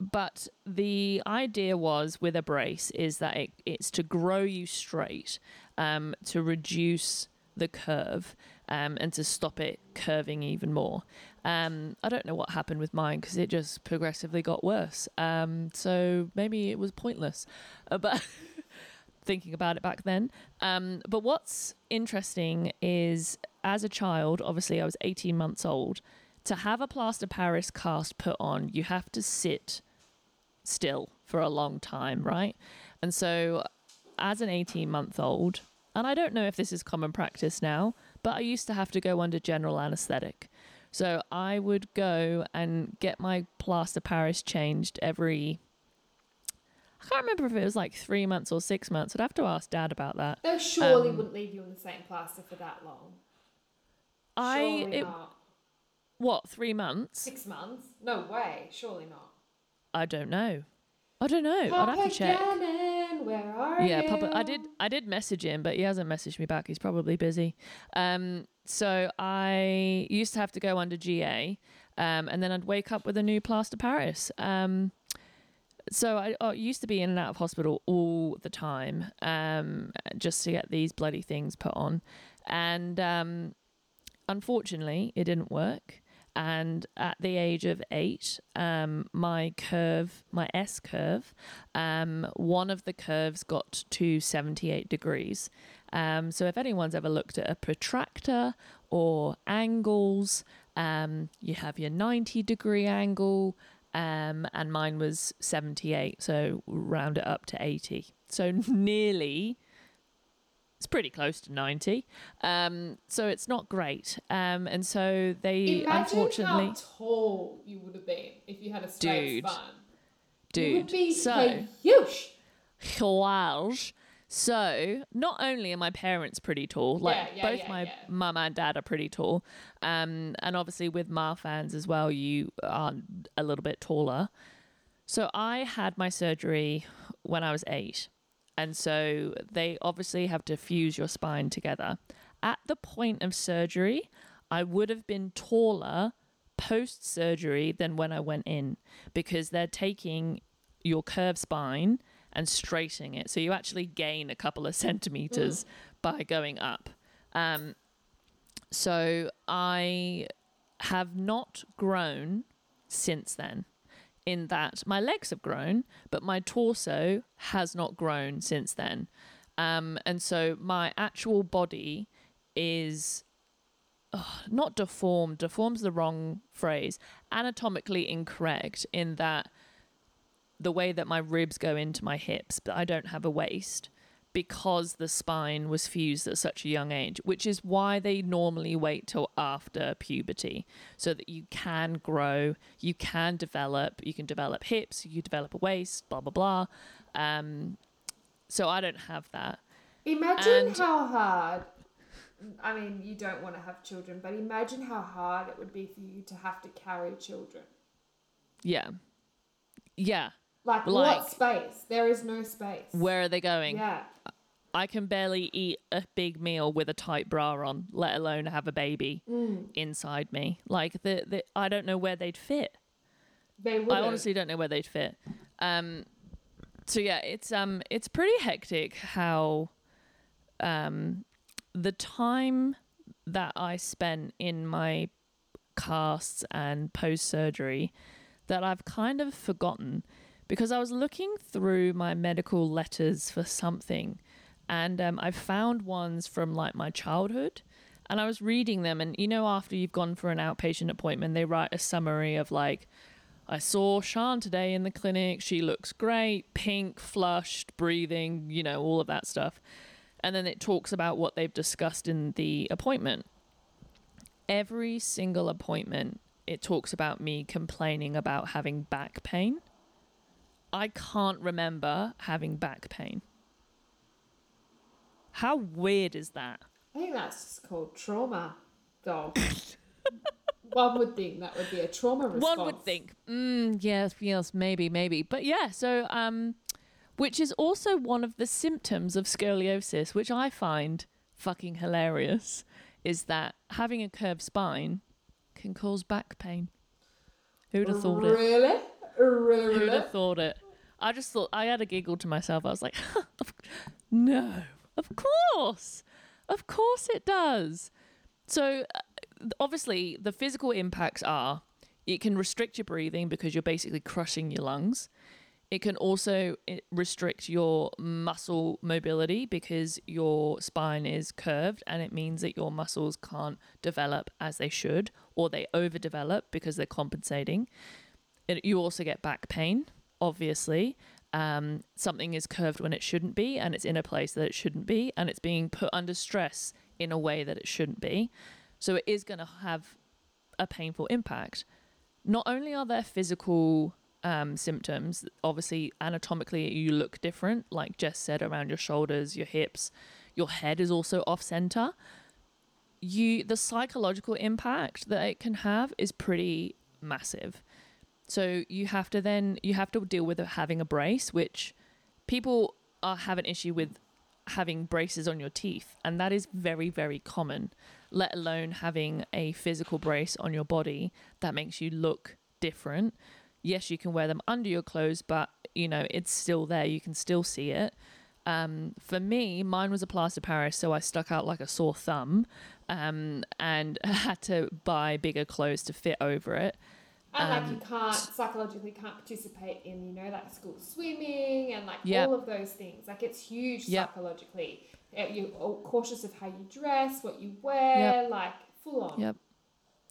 but the idea was with a brace is that it, it's to grow you straight, um, to reduce the curve, um, and to stop it curving even more. Um, I don't know what happened with mine because it just progressively got worse. Um, so maybe it was pointless. Uh, but thinking about it back then. Um, but what's interesting is as a child, obviously I was 18 months old, to have a plaster Paris cast put on, you have to sit still for a long time, right? And so, as an 18 month old, and I don't know if this is common practice now, but I used to have to go under general anesthetic. So I would go and get my plaster Paris changed every. I can't remember if it was like three months or six months. I'd have to ask dad about that. They surely Um, wouldn't leave you in the same plaster for that long. I it, not. what three months? Six months? No way. Surely not. I don't know. I don't know. I'd have to check. Gannon, where are yeah you? Papa, i did i did message him but he hasn't messaged me back he's probably busy um so i used to have to go under ga um and then i'd wake up with a new plaster paris um so I, I used to be in and out of hospital all the time um just to get these bloody things put on and um unfortunately it didn't work and at the age of eight um, my curve my s curve um, one of the curves got to 78 degrees. Um, so if anyone's ever looked at a protractor or angles um, you have your 90 degree angle um, and mine was 78 so round it up to 80 so nearly it's pretty close to 90 um, so it's not great. Um, and so they Imagine unfortunately how tall you would have been if you had a straight Dude. spine. You would dude. be so huge. huge so not only are my parents pretty tall like Yeah, yeah, both yeah, my mum and dad are pretty tall. Um, and obviously with Marfan's as well you are a little bit taller. So i had my surgery when i was eight and so they obviously have to fuse your spine together at the point of surgery i would have been taller post surgery than when i went in because they're taking your curved spine and straightening it. So you actually gain a couple of centimeters by going up. Um, so I have not grown since then. In that my legs have grown, but my torso has not grown since then. Um, and so my actual body is not deformed. Deformed's the wrong phrase. Anatomically incorrect in that the way that my ribs go into my hips, but I don't have a waist because the spine was fused at such a young age, which is why they normally wait till after puberty so that you can grow, you can develop, you can develop hips, you develop a waist, blah, blah, blah. Um, so I don't have that. Imagine And- how hard. I mean, you don't want to have children, but imagine how hard it would be for you to have to carry children. Yeah. Yeah. Like, Like- what space? There is no space. Where are they going? Yeah. I can barely eat a big meal with a tight bra on, let alone have a baby inside me. Like the, the I don't know where they'd fit. They would. I honestly don't know where they'd fit. Um, so yeah, it's um, it's pretty hectic how, um, the time that I spent in my casts and post surgery that I've kind of forgotten because I was looking through my medical letters for something and um, I found ones from like my childhood and I was reading them and you know after you've gone for an outpatient appointment they write a summary of like I saw Sian today in the clinic. She looks great. Pink flushed breathing you know all of that stuff. And then it talks about what they've discussed in the appointment. Every single appointment, it talks about me complaining about having back pain. I can't remember having back pain. How weird is that? I think that's called trauma, though. One would think that would be a trauma response. One would think, mm, yes, yes, maybe, maybe. But yeah, so, um, which is also one of the symptoms of scoliosis, which I find fucking hilarious, is that having a curved spine can cause back pain. Who'd have thought it? Really? Really? Who'd have thought it? I just thought I had a giggle to myself. I was like, no, of course, of course it does. So uh, obviously, the physical impacts are it can restrict your breathing because you're basically crushing your lungs. It can also eh, restrict your muscle mobility because your spine is curved and it means that your muscles can't develop as they should or they overdevelop because they're compensating. It, you also get back pain, obviously. Um, something is curved when it shouldn't be and it's in a place that it shouldn't be and it's being put under stress in a way that it shouldn't be. So it is going to have a painful impact. Not only are there physical um, symptoms. Obviously, anatomically, you look different, like Jess said, around your shoulders, your hips. Your head is also off center. You, the psychological impact that it can have is pretty massive. So you have to then you have to deal with having a brace, which people are have an issue with having braces on your teeth, and that is very very common. Let alone having a physical brace on your body that makes you look different yes, you can wear them under your clothes, but you know it's still there. You can still see it. Um, for me, mine was a plaster Paris, so I stuck out like a sore thumb, um, and had to buy bigger clothes to fit over it. And like Um, you can't psychologically can't participate in you know like school swimming and like Yep. all of those things. Like it's huge Yep. psychologically. Uh, You're cautious of how you dress, what you wear, like full on. Yep.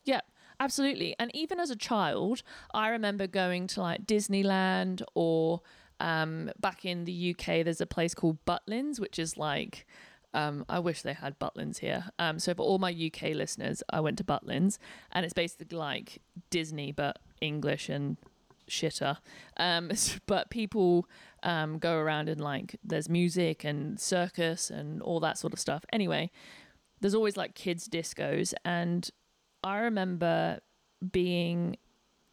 Yep, absolutely. And even as a child, I remember going to like Disneyland or um, back in the UK, there's a place called Butlins, which is like, um, I wish they had Butlins here. Um, so for all my UK listeners, I went to Butlins, and it's basically like Disney but English and shitter. Um, but people um, go around and like there's music and circus and all that sort of stuff. Anyway, there's always like kids discos, and I remember being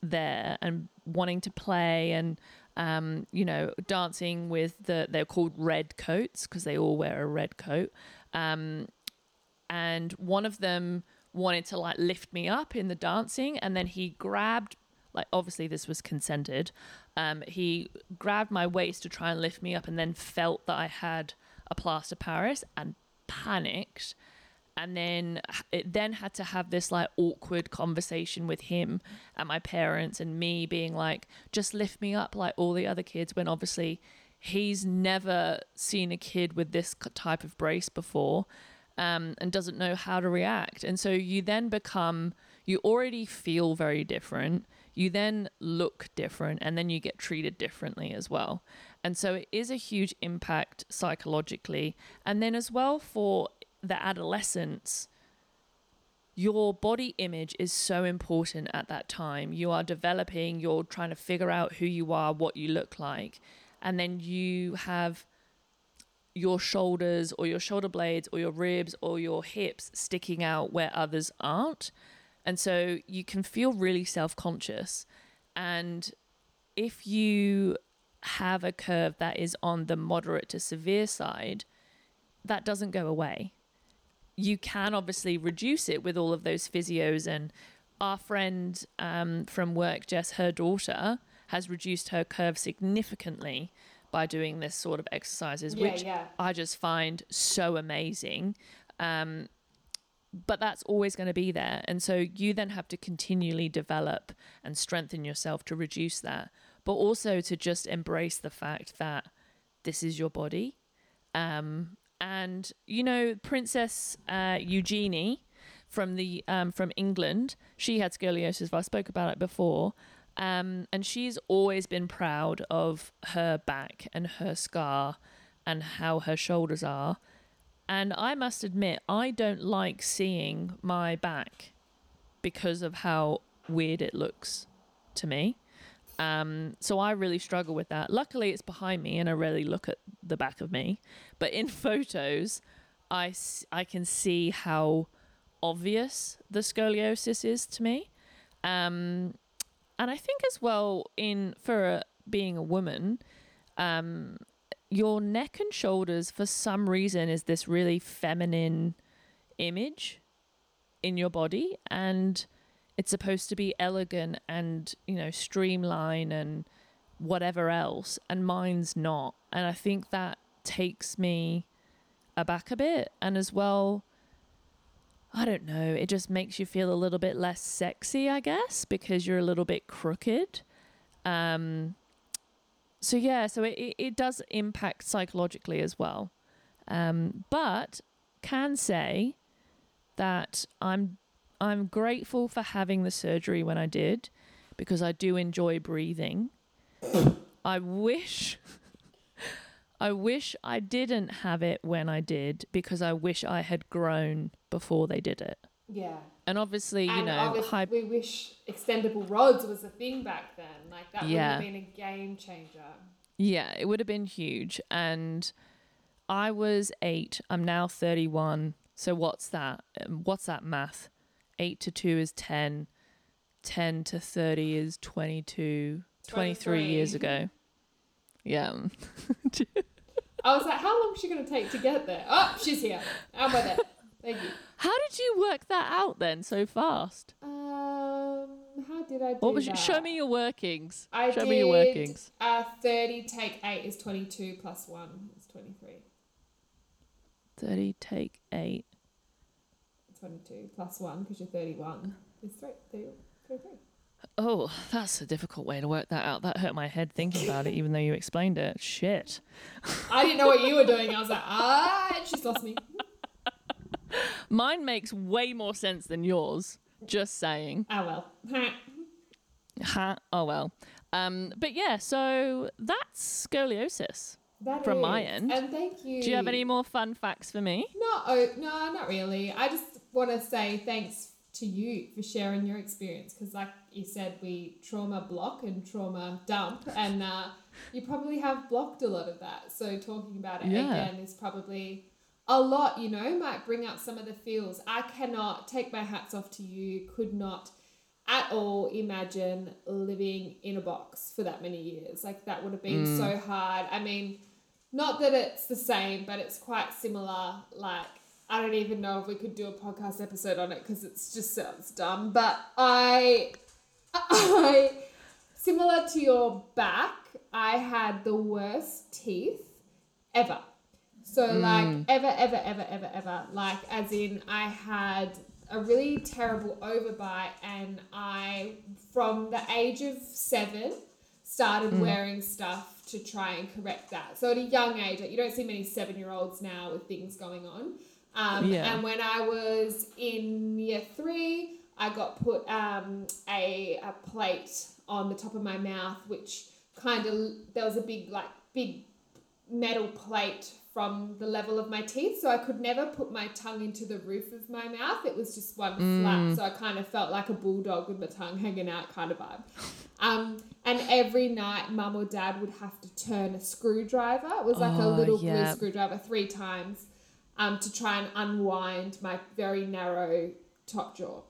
there and wanting to play and um, you know dancing with the they're called red coats because they all wear a red coat. Um, and one of them wanted to like lift me up in the dancing and then he grabbed like obviously this was consented um, he grabbed my waist to try and lift me up and then felt that i had a plaster paris and panicked and then it then had to have this like awkward conversation with him and my parents and me being like just lift me up like all the other kids when obviously he's never seen a kid with this type of brace before um, and doesn't know how to react. And so you then become you already feel very different. You then look different and then you get treated differently as well. And so it is a huge impact psychologically. And then as well for the adolescence, your body image is so important at that time. You are developing, you're trying to figure out who you are, what you look like. And then you have your shoulders or your shoulder blades or your ribs or your hips sticking out where others aren't. And so you can feel really self conscious. And if you have a curve that is on the moderate to severe side, that doesn't go away you can obviously reduce it with all of those physios and our friend um, from work jess her daughter has reduced her curve significantly by doing this sort of exercises Yeah, which yeah. i just find so amazing um, but that's always going to be there and so you then have to continually develop and strengthen yourself to reduce that but also to just embrace the fact that this is your body um, and you know Princess uh, Eugenie from the um, from England, she had scoliosis. I spoke about it before, um, and she's always been proud of her back and her scar and how her shoulders are. And I must admit, I don't like seeing my back because of how weird it looks to me. Um, so I really struggle with that. Luckily, it's behind me, and I rarely look at the back of me. But in photos, I, I can see how obvious the scoliosis is to me. Um, and I think as well in for a, being a woman, um, your neck and shoulders for some reason is this really feminine image in your body, and it's supposed to be elegant and you know streamline and whatever else, and mine's not. And I think that takes me aback a bit, and as well. I don't know. It just makes you feel a little bit less sexy, I guess, because you're a little bit crooked. Um, so yeah, so it, it, does impact psychologically as well. Um, but can say that I'm I'm grateful for having the surgery when I did because I do enjoy breathing. I wish I wish I didn't have it when I did because I wish I had grown before they did it. Yeah. And obviously, you know, obviously high we wish extendable rods was a thing back then. Like that Yeah. would have been a game changer. Yeah, it would have been huge. And I was eight. I'm now 31. So what's that? Um, What's that math? Eight to two is 10. 10 to 30 is 22. 23 years ago. Yeah. I was like, how long is she going to take to get there? Oh, she's here. How about that? Thank you. How did you work that out then so fast? Um, how did I do What was that? show me your workings. I show did, me your workings. Uh, 30 take 8 is 22 plus 1 is 23. 30 take 8. 22 plus 1 because you're 31 is 3, 33. Oh, that's a difficult way to work that out. That hurt my head thinking about it even though you explained it. Shit. I didn't know what you were doing. I was like, ah, she's lost me. Mine makes way more sense than yours. Just saying. Ah, well. Ha. Oh well. Um. But yeah. So that's scoliosis. That From my end. And thank you. Do you have any more fun facts for me? No, oh, no, not really. I just want to say thanks to you for sharing your experience because, like you said, we trauma block and trauma dump, and uh, you probably have blocked a lot of that. So talking about it Yeah. again is probably a lot. You know, might bring up some of the feels. I cannot take my hats off to you. Could not at all imagine living in a box for that many years. Like that would have been Mm. so hard. I mean, not that it's the same, but it's quite similar. Like I don't even know if we could do a podcast episode on it because it just sounds dumb. But I, I, similar to your back, I had the worst teeth ever. So mm. like ever, ever, ever, ever, ever. Like as in I had a really terrible overbite and I from the age of seven started mm. wearing stuff to try and correct that. So at a young age, like, you don't see many seven year olds now with things going on. Um, Yeah. And when I was in year three, I got put um, a, a plate on the top of my mouth, which kind of, there was a big, like, big metal plate from the level of my teeth, so I could never put my tongue into the roof of my mouth. It was just one flat, so I kind of felt like a bulldog with my tongue hanging out, kind of vibe. Um, and every night, mum or dad would have to turn a screwdriver. It was like a Oh, little yeah. blue screwdriver three times um, to try and unwind my very narrow top jaw.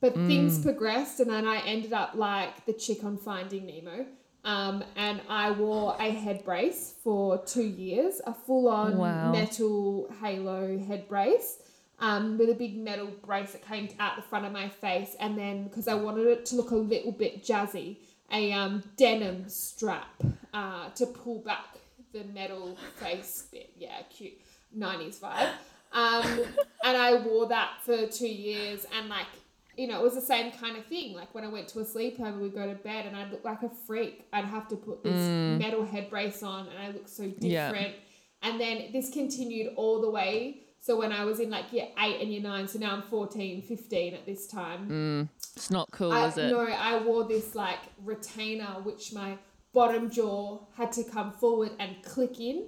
But things progressed, and then I ended up like the chick on Finding Nemo. Um, and I wore a head brace for two years, a full on Wow. metal halo head brace um, with a big metal brace that came out the front of my face. And then, because I wanted it to look a little bit jazzy, a um, denim strap uh, to pull back the metal face bit. Yeah, cute. 90s vibe. Um, and I wore that for two years, and like, you know, it was the same kind of thing. Like when I went to a sleepover, we'd go to bed, and I'd look like a freak. I'd have to put this metal head brace on, and I looked so different. Yeah. And then this continued all the way. So when I was in like year eight and year nine, so now I'm 14, 15 at this time. It's not cool, I, is it? No, I wore this like retainer, which my bottom jaw had to come forward and click in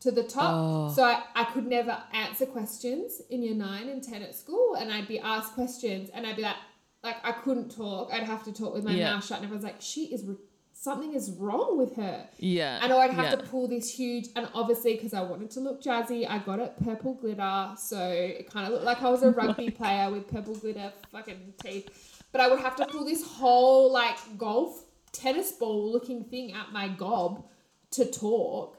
to the top. Oh. So I, I could never answer questions in year nine and 10 at school. And I'd be asked questions and I'd be like, like I couldn't talk. I'd have to talk with my Yeah. mouth shut, and everyone's like, "She is re- something is wrong with her." Yeah. And I'd have yeah. to pull this huge, and obviously because I wanted to look jazzy, I got it purple glitter, so it kind of looked like I was a rugby player with purple glitter fucking teeth. But I would have to pull this whole like golf tennis ball looking thing out my gob to talk,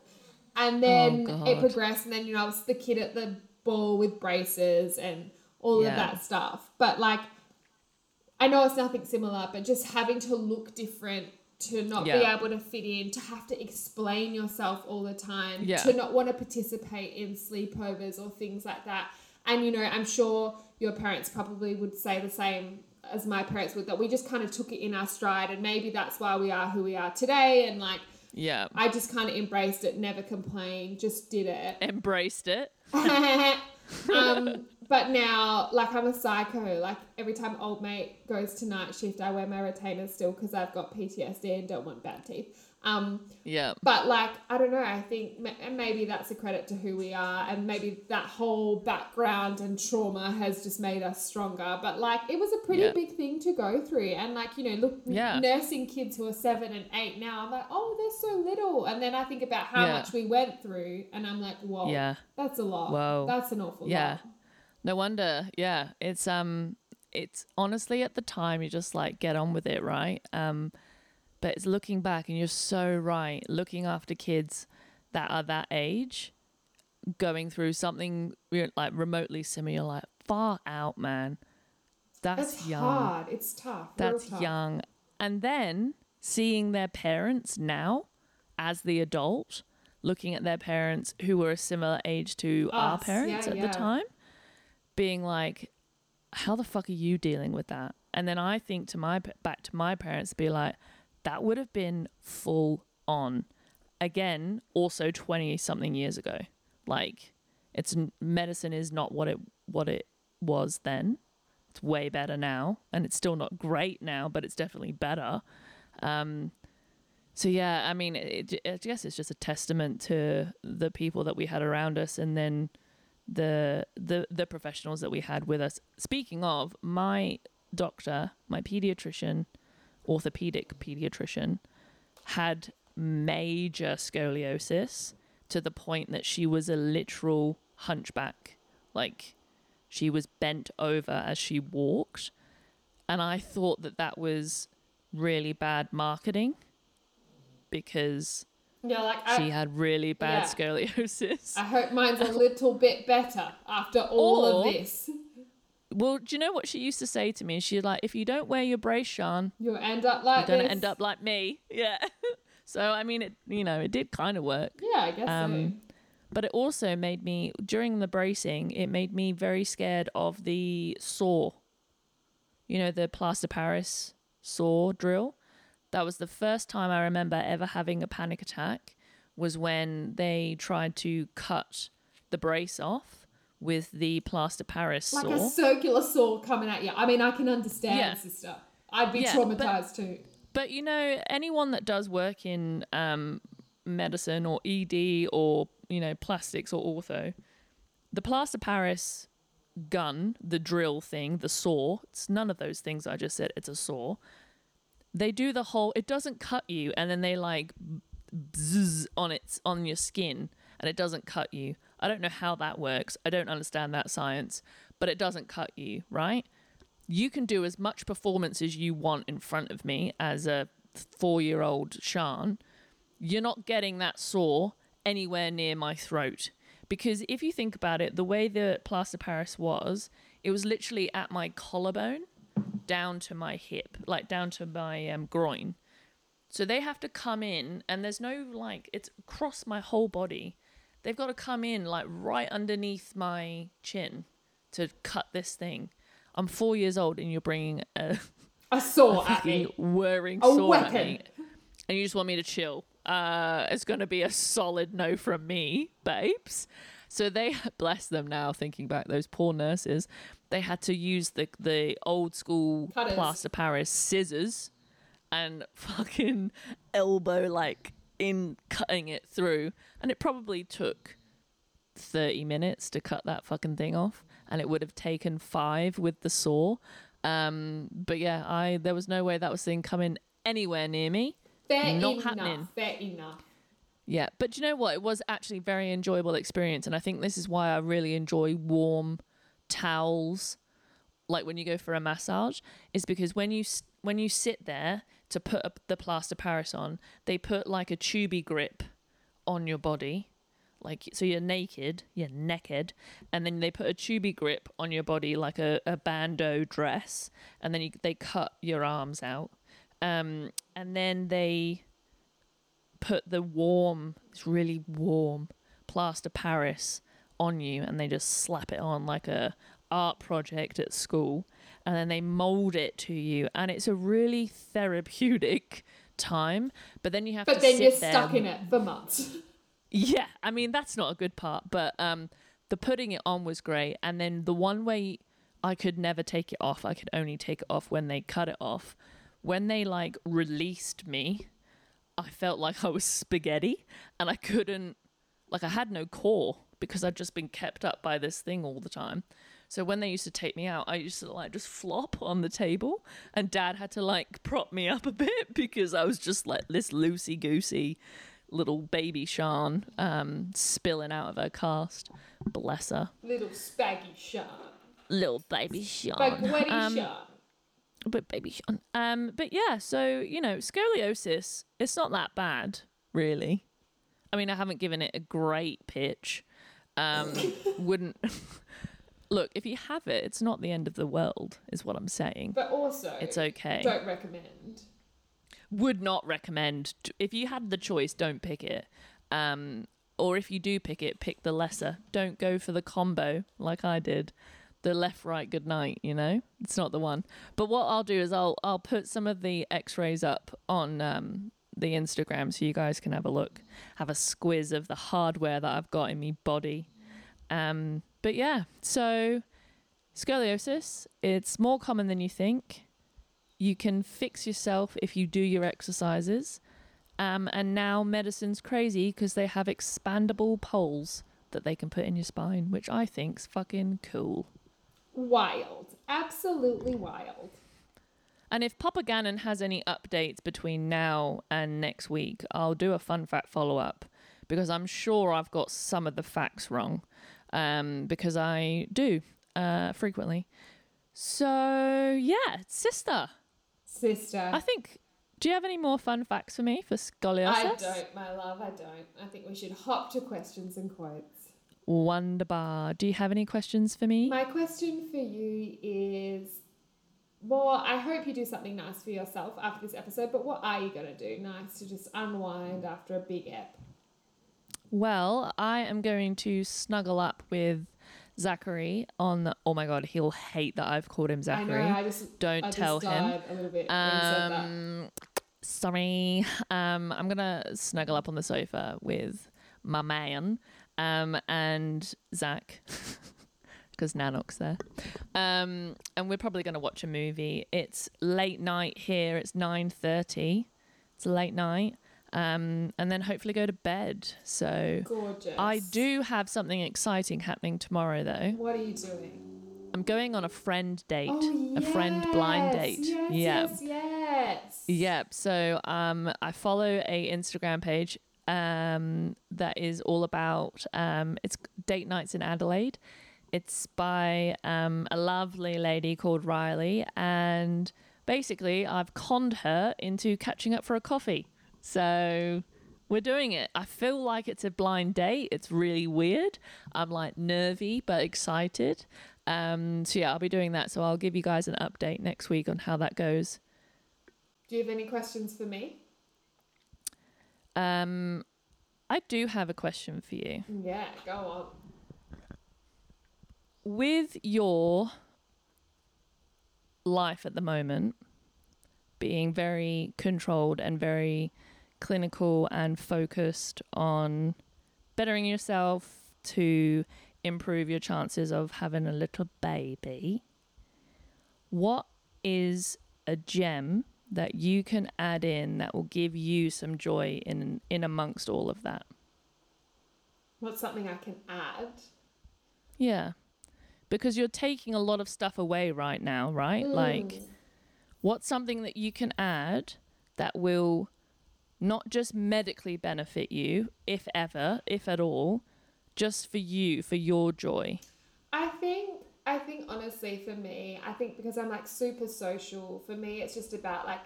and oh, then Oh, it progressed, and then you know I was the kid at the ball with braces and all Yeah. of that stuff. But like, I know it's nothing similar, but just having to look different, to not be able to fit in, to have to explain yourself all the time, Yeah. to not want to participate in sleepovers or things like that. And you know, I'm sure your parents probably would say the same as my parents would that we just kind of took it in our stride and maybe that's why we are who we are today and like yeah. I just kind of embraced it, never complained, just did it. Embraced it. um, but now, like, I'm a psycho. Like, every time old mate goes to night shift, I wear my retainers still because I've got PTSD and don't want bad teeth. Um, Yeah. but, like, I don't know. I think and maybe that's a credit to who we are. And maybe that whole background and trauma has just made us stronger. But, like, it was a pretty Yeah. big thing to go through. And, like, you know, look, Yeah. nursing kids who are seven and eight now, I'm like, oh, they're so little. And then I think about how Yeah. much we went through, and I'm like, whoa, Yeah. that's a lot. Whoa. That's an awful Yeah. lot. No wonder. Yeah. It's um it's honestly at the time you just like get on with it, right? Um but it's looking back and you're so right. Looking after kids that are that age going through something like remotely similar like far out, man. That's That's young. hard. It's tough. That's tough. young. And then seeing their parents now as the adult, looking at their parents who were a similar age to our parents yeah, at yeah. the time, being like, how the fuck are you dealing with that? And then I think to my back to my parents, be like, that would have been full on. Again, also twenty something years ago. Like, it's medicine is not what it what it was then. It's way better now, and it's still not great now, but it's definitely better. Um, so yeah, I mean, it, I guess it's just a testament to the people that we had around us, and then the the the professionals that we had with us. Speaking of, my doctor, my pediatrician, orthopedic pediatrician, had major scoliosis to the point that she was a literal hunchback. Like she was bent over as she walked. And I thought that that was really bad marketing because Yeah, like she I, had really bad yeah. scoliosis. I hope mine's a little bit better after all Or- of this. Well, do you know what she used to say to me? She's like, if you don't wear your brace, Sian, You'll end up you're like going this. to end up like me. Yeah. so, I mean, it, you know, it did kind of work. Yeah, I guess Um, But it also made me, during the bracing, it made me very scared of the saw. You know, the plaster Paris saw drill. That was the first time I remember ever having a panic attack was when they tried to cut the brace off with the plaster Paris. Like saw. a circular saw coming at you. I mean, I can understand, Yeah. sister. I'd be Yeah, but- traumatized too. But you know, anyone that does work in um, medicine or ED or you know plastics or ortho, the plaster Paris gun, the drill thing, the saw. It's none of those things I just said. It's a saw. They do the whole. It doesn't cut you, and then they like bzzz on its on your skin, and it doesn't cut you. I don't know how that works. I don't understand that science, but it doesn't cut you, right? you can do as much performance as you want in front of me as a four year old Sian. You're not getting that saw anywhere near my throat. Because if you think about it, the way the plaster Paris was, it was literally at my collarbone down to my hip, like down to my um, groin. So they have to come in, and there's no like, it's across my whole body. They've got to come in like right underneath my chin to cut this thing. I'm four years old, and you're bringing a A saw at me. whirring A sword at me, and you just want me to chill. Uh, it's going to be a solid no from me, babes. So they bless them now. Thinking back, those poor nurses, they had to use the the old school Cutters. plaster Paris scissors and fucking elbow like in cutting it through, and it probably took 30 minutes to cut that fucking thing off and it would have taken five with the saw Um, but yeah, I there was no way that was thing coming anywhere near me. Fair Not enough. happening. Fair enough. Yeah, but you know what? It was actually a very enjoyable experience, and I think this is why I really enjoy warm towels. Like when you go for a massage, is because when you when you sit there to put up the plaster Paris on, they put like a Tubigrip on your body, like so you're naked, you're naked, and then they put a Tubigrip on your body like a, a bandeau dress, and then you, they cut your arms out, um, and then they put the warm, it's really warm plaster Paris on you, and they just slap it on like a art project at school, and then they mold it to you, and it's a really therapeutic time. But then you have to. But to then you're stuck in it for months. yeah, I mean that's not a good part, but um, the putting it on was great, and then the one way I could never take it off, I could only take it off when they cut it off. When they like released me, I felt like I was spaghetti, and I couldn't, like I had no core because I'd just been kept up by this thing all the time. So when they used to take me out, I used to like just flop on the table, and Dad had to like prop me up a bit because I was just like this loosey goosey little baby Sian um, spilling out of her cast. Bless her, Little spaggy Sian. little baby Sian. Spaghetti Um, Sian. but baby Sian. Um, but yeah, so you know, scoliosis. It's not that bad, really. I mean, I haven't given it a great pitch. Um, wouldn't look if you have it. It's not the end of the world, is what I'm saying. But also, It's okay. don't recommend. Would not recommend. If you had the choice, don't pick it. Um, or if you do pick it, pick the lesser. Don't go for the combo like I did. The left, right, good night. You know, it's not the one. But what I'll do is I'll I'll put some of the X-rays up on um, the Instagram so you guys can have a look, have a squiz of the hardware that I've got in me body. Um, but yeah, so scoliosis, it's more common than you think. You can fix yourself if you do your exercises. Um, and now medicine's crazy because they have expandable poles that they can put in your spine, which I think's fucking cool. Wild. Absolutely wild. And if Papa Gannon has any updates between now and next week, I'll do a fun fact follow up because I'm sure I've got some of the facts wrong um, because I do uh, frequently. So, yeah, sister, Sister. I think. Do you have any more fun facts for me for scoliosis? I don't, my love, I don't. I think we should hop to questions and quotes. Wonderbar. Do you have any questions for me? My question for you is more, I hope you do something nice for yourself after this episode, but what are you going to do nice to just unwind after a big ep? Well, I am going to snuggle up with Zachary on the. Oh my god, he'll hate that I've called him I Zachary. know, I just, Don't I tell him. a little bit when said that. Um, sorry. Um, I'm gonna snuggle up on the sofa with my man, um, and Zach, because Nanok's there. Um, and we're probably gonna watch a movie. It's late night here. It's nine thirty. It's late night. Um, and then hopefully go to bed. So Gorgeous. I do have something exciting happening tomorrow, though. What are you doing? I'm going on a friend date, Oh, a friend blind date. Yes, yeah. yes, yes. Yep. So um, I follow a Instagram page um, that is all about um, it's date nights in Adelaide. It's by um, a lovely lady called Riley, and basically I've conned her into catching up for a coffee. So we're doing it. I feel like it's a blind date. It's really weird. I'm like nervy but excited. Um, so yeah, I'll be doing that. So I'll give you guys an update next week on how that goes. Do you have any questions for me? Um, I do have a question for you. Yeah, go on. With your life at the moment being very controlled and very clinical and focused on bettering yourself to improve your chances of having a little baby, what is a gem that you can add in that will give you some joy in in amongst all of that? What's something I can add? Yeah. because you're taking a lot of stuff away right now, right? Like, Mm. what's something that you can add that will not just medically benefit you, if ever, if at all, just for you, for your joy? I think I think honestly for me, I think because I'm like super social, for me it's just about like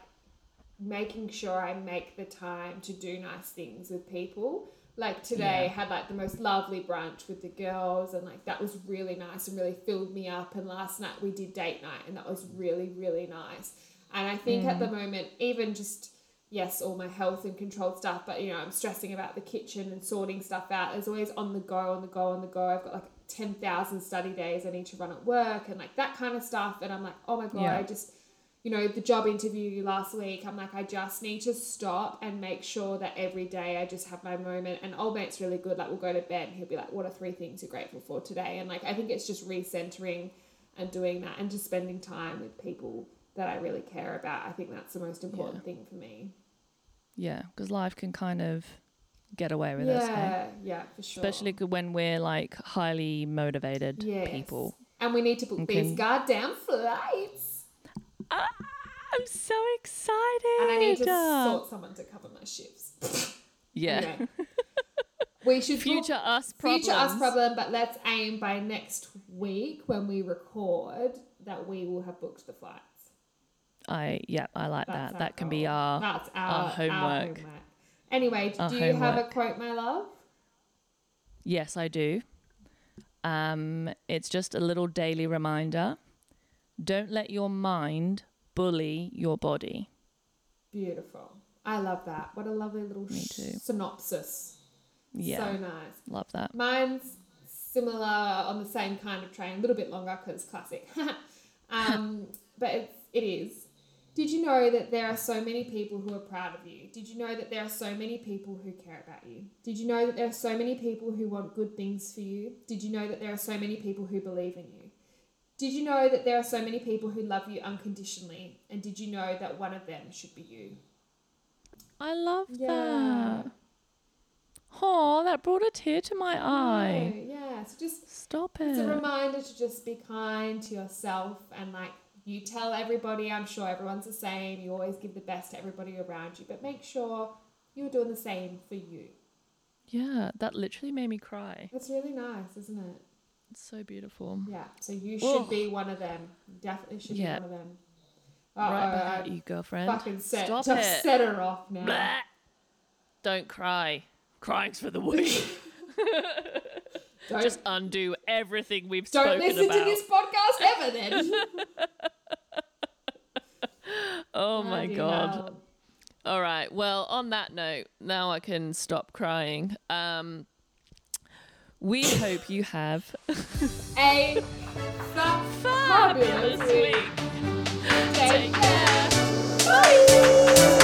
making sure I make the time to do nice things with people. Like today Yeah. had like the most lovely brunch with the girls and like that was really nice and really filled me up and last night we did date night and that was really really nice. And I think at mm. the moment even just yes, all my health and controlled stuff, but you know, I'm stressing about the kitchen and sorting stuff out. There's always on the go, on the go, on the go. I've got like 10,000 study days I need to run at work and like that kind of stuff. And I'm like, oh my God, Yeah. I just, you know, the job interview last week, I'm like, I just need to stop and make sure that every day I just have my moment. And old mate's really good. Like, we'll go to bed and he'll be like, what are three things you're grateful for today? And like, I think it's just recentering and doing that and just spending time with people that I really care about. I think that's the most important thing for me. Yeah, because life can kind of get away with us, hey? yeah, yeah, for sure. especially when we're like highly motivated Yes. people. And we need to book these goddamn flights. Ah, I'm so excited. And I need to Uh, sort someone to cover my shifts. yeah. We should book Future us problems. future us problem, but let's aim by next week when we record that we will have booked the flights. I yeah, I like That's that. That can be our That's our, our homework. Anyway, Our do you have a quote, my love? Yes, I do. Um, it's just a little daily reminder. Don't let your mind bully your body. Beautiful. I love that. What a lovely little synopsis. Yeah, So nice. love that. Mine's similar on the same kind of train, a little bit longer because classic. um, but it's, it is. Did you know that there are so many people who are proud of you? Did you know that there are so many people who care about you? Did you know that there are so many people who want good things for you? Did you know that there are so many people who believe in you? Did you know that there are so many people who love you unconditionally? And did you know that one of them should be you? I love Yeah. that. Oh, that brought a tear to my eye. No, yeah. So just Stop it. It's a reminder to just be kind to yourself and like you tell everybody, I'm sure everyone's the same. You always give the best to everybody around you, but make sure you're doing the same for you. Yeah, that literally made me cry. That's really nice, isn't it? It's so beautiful. Yeah. So you should Ugh. be one of them. You definitely should Yeah. be one of them. right Uh-oh, back at I you, girlfriend. Fucking set, Stop it. set her off now. Blah. Don't cry. Crying's for the weak. Don't, Just undo everything we've don't spoken listen about. to this podcast ever then. Oh my god. Hell. All right. Well, on that note, now I can stop crying. Um, we hope you have a fabulous week. Take, care. Bye.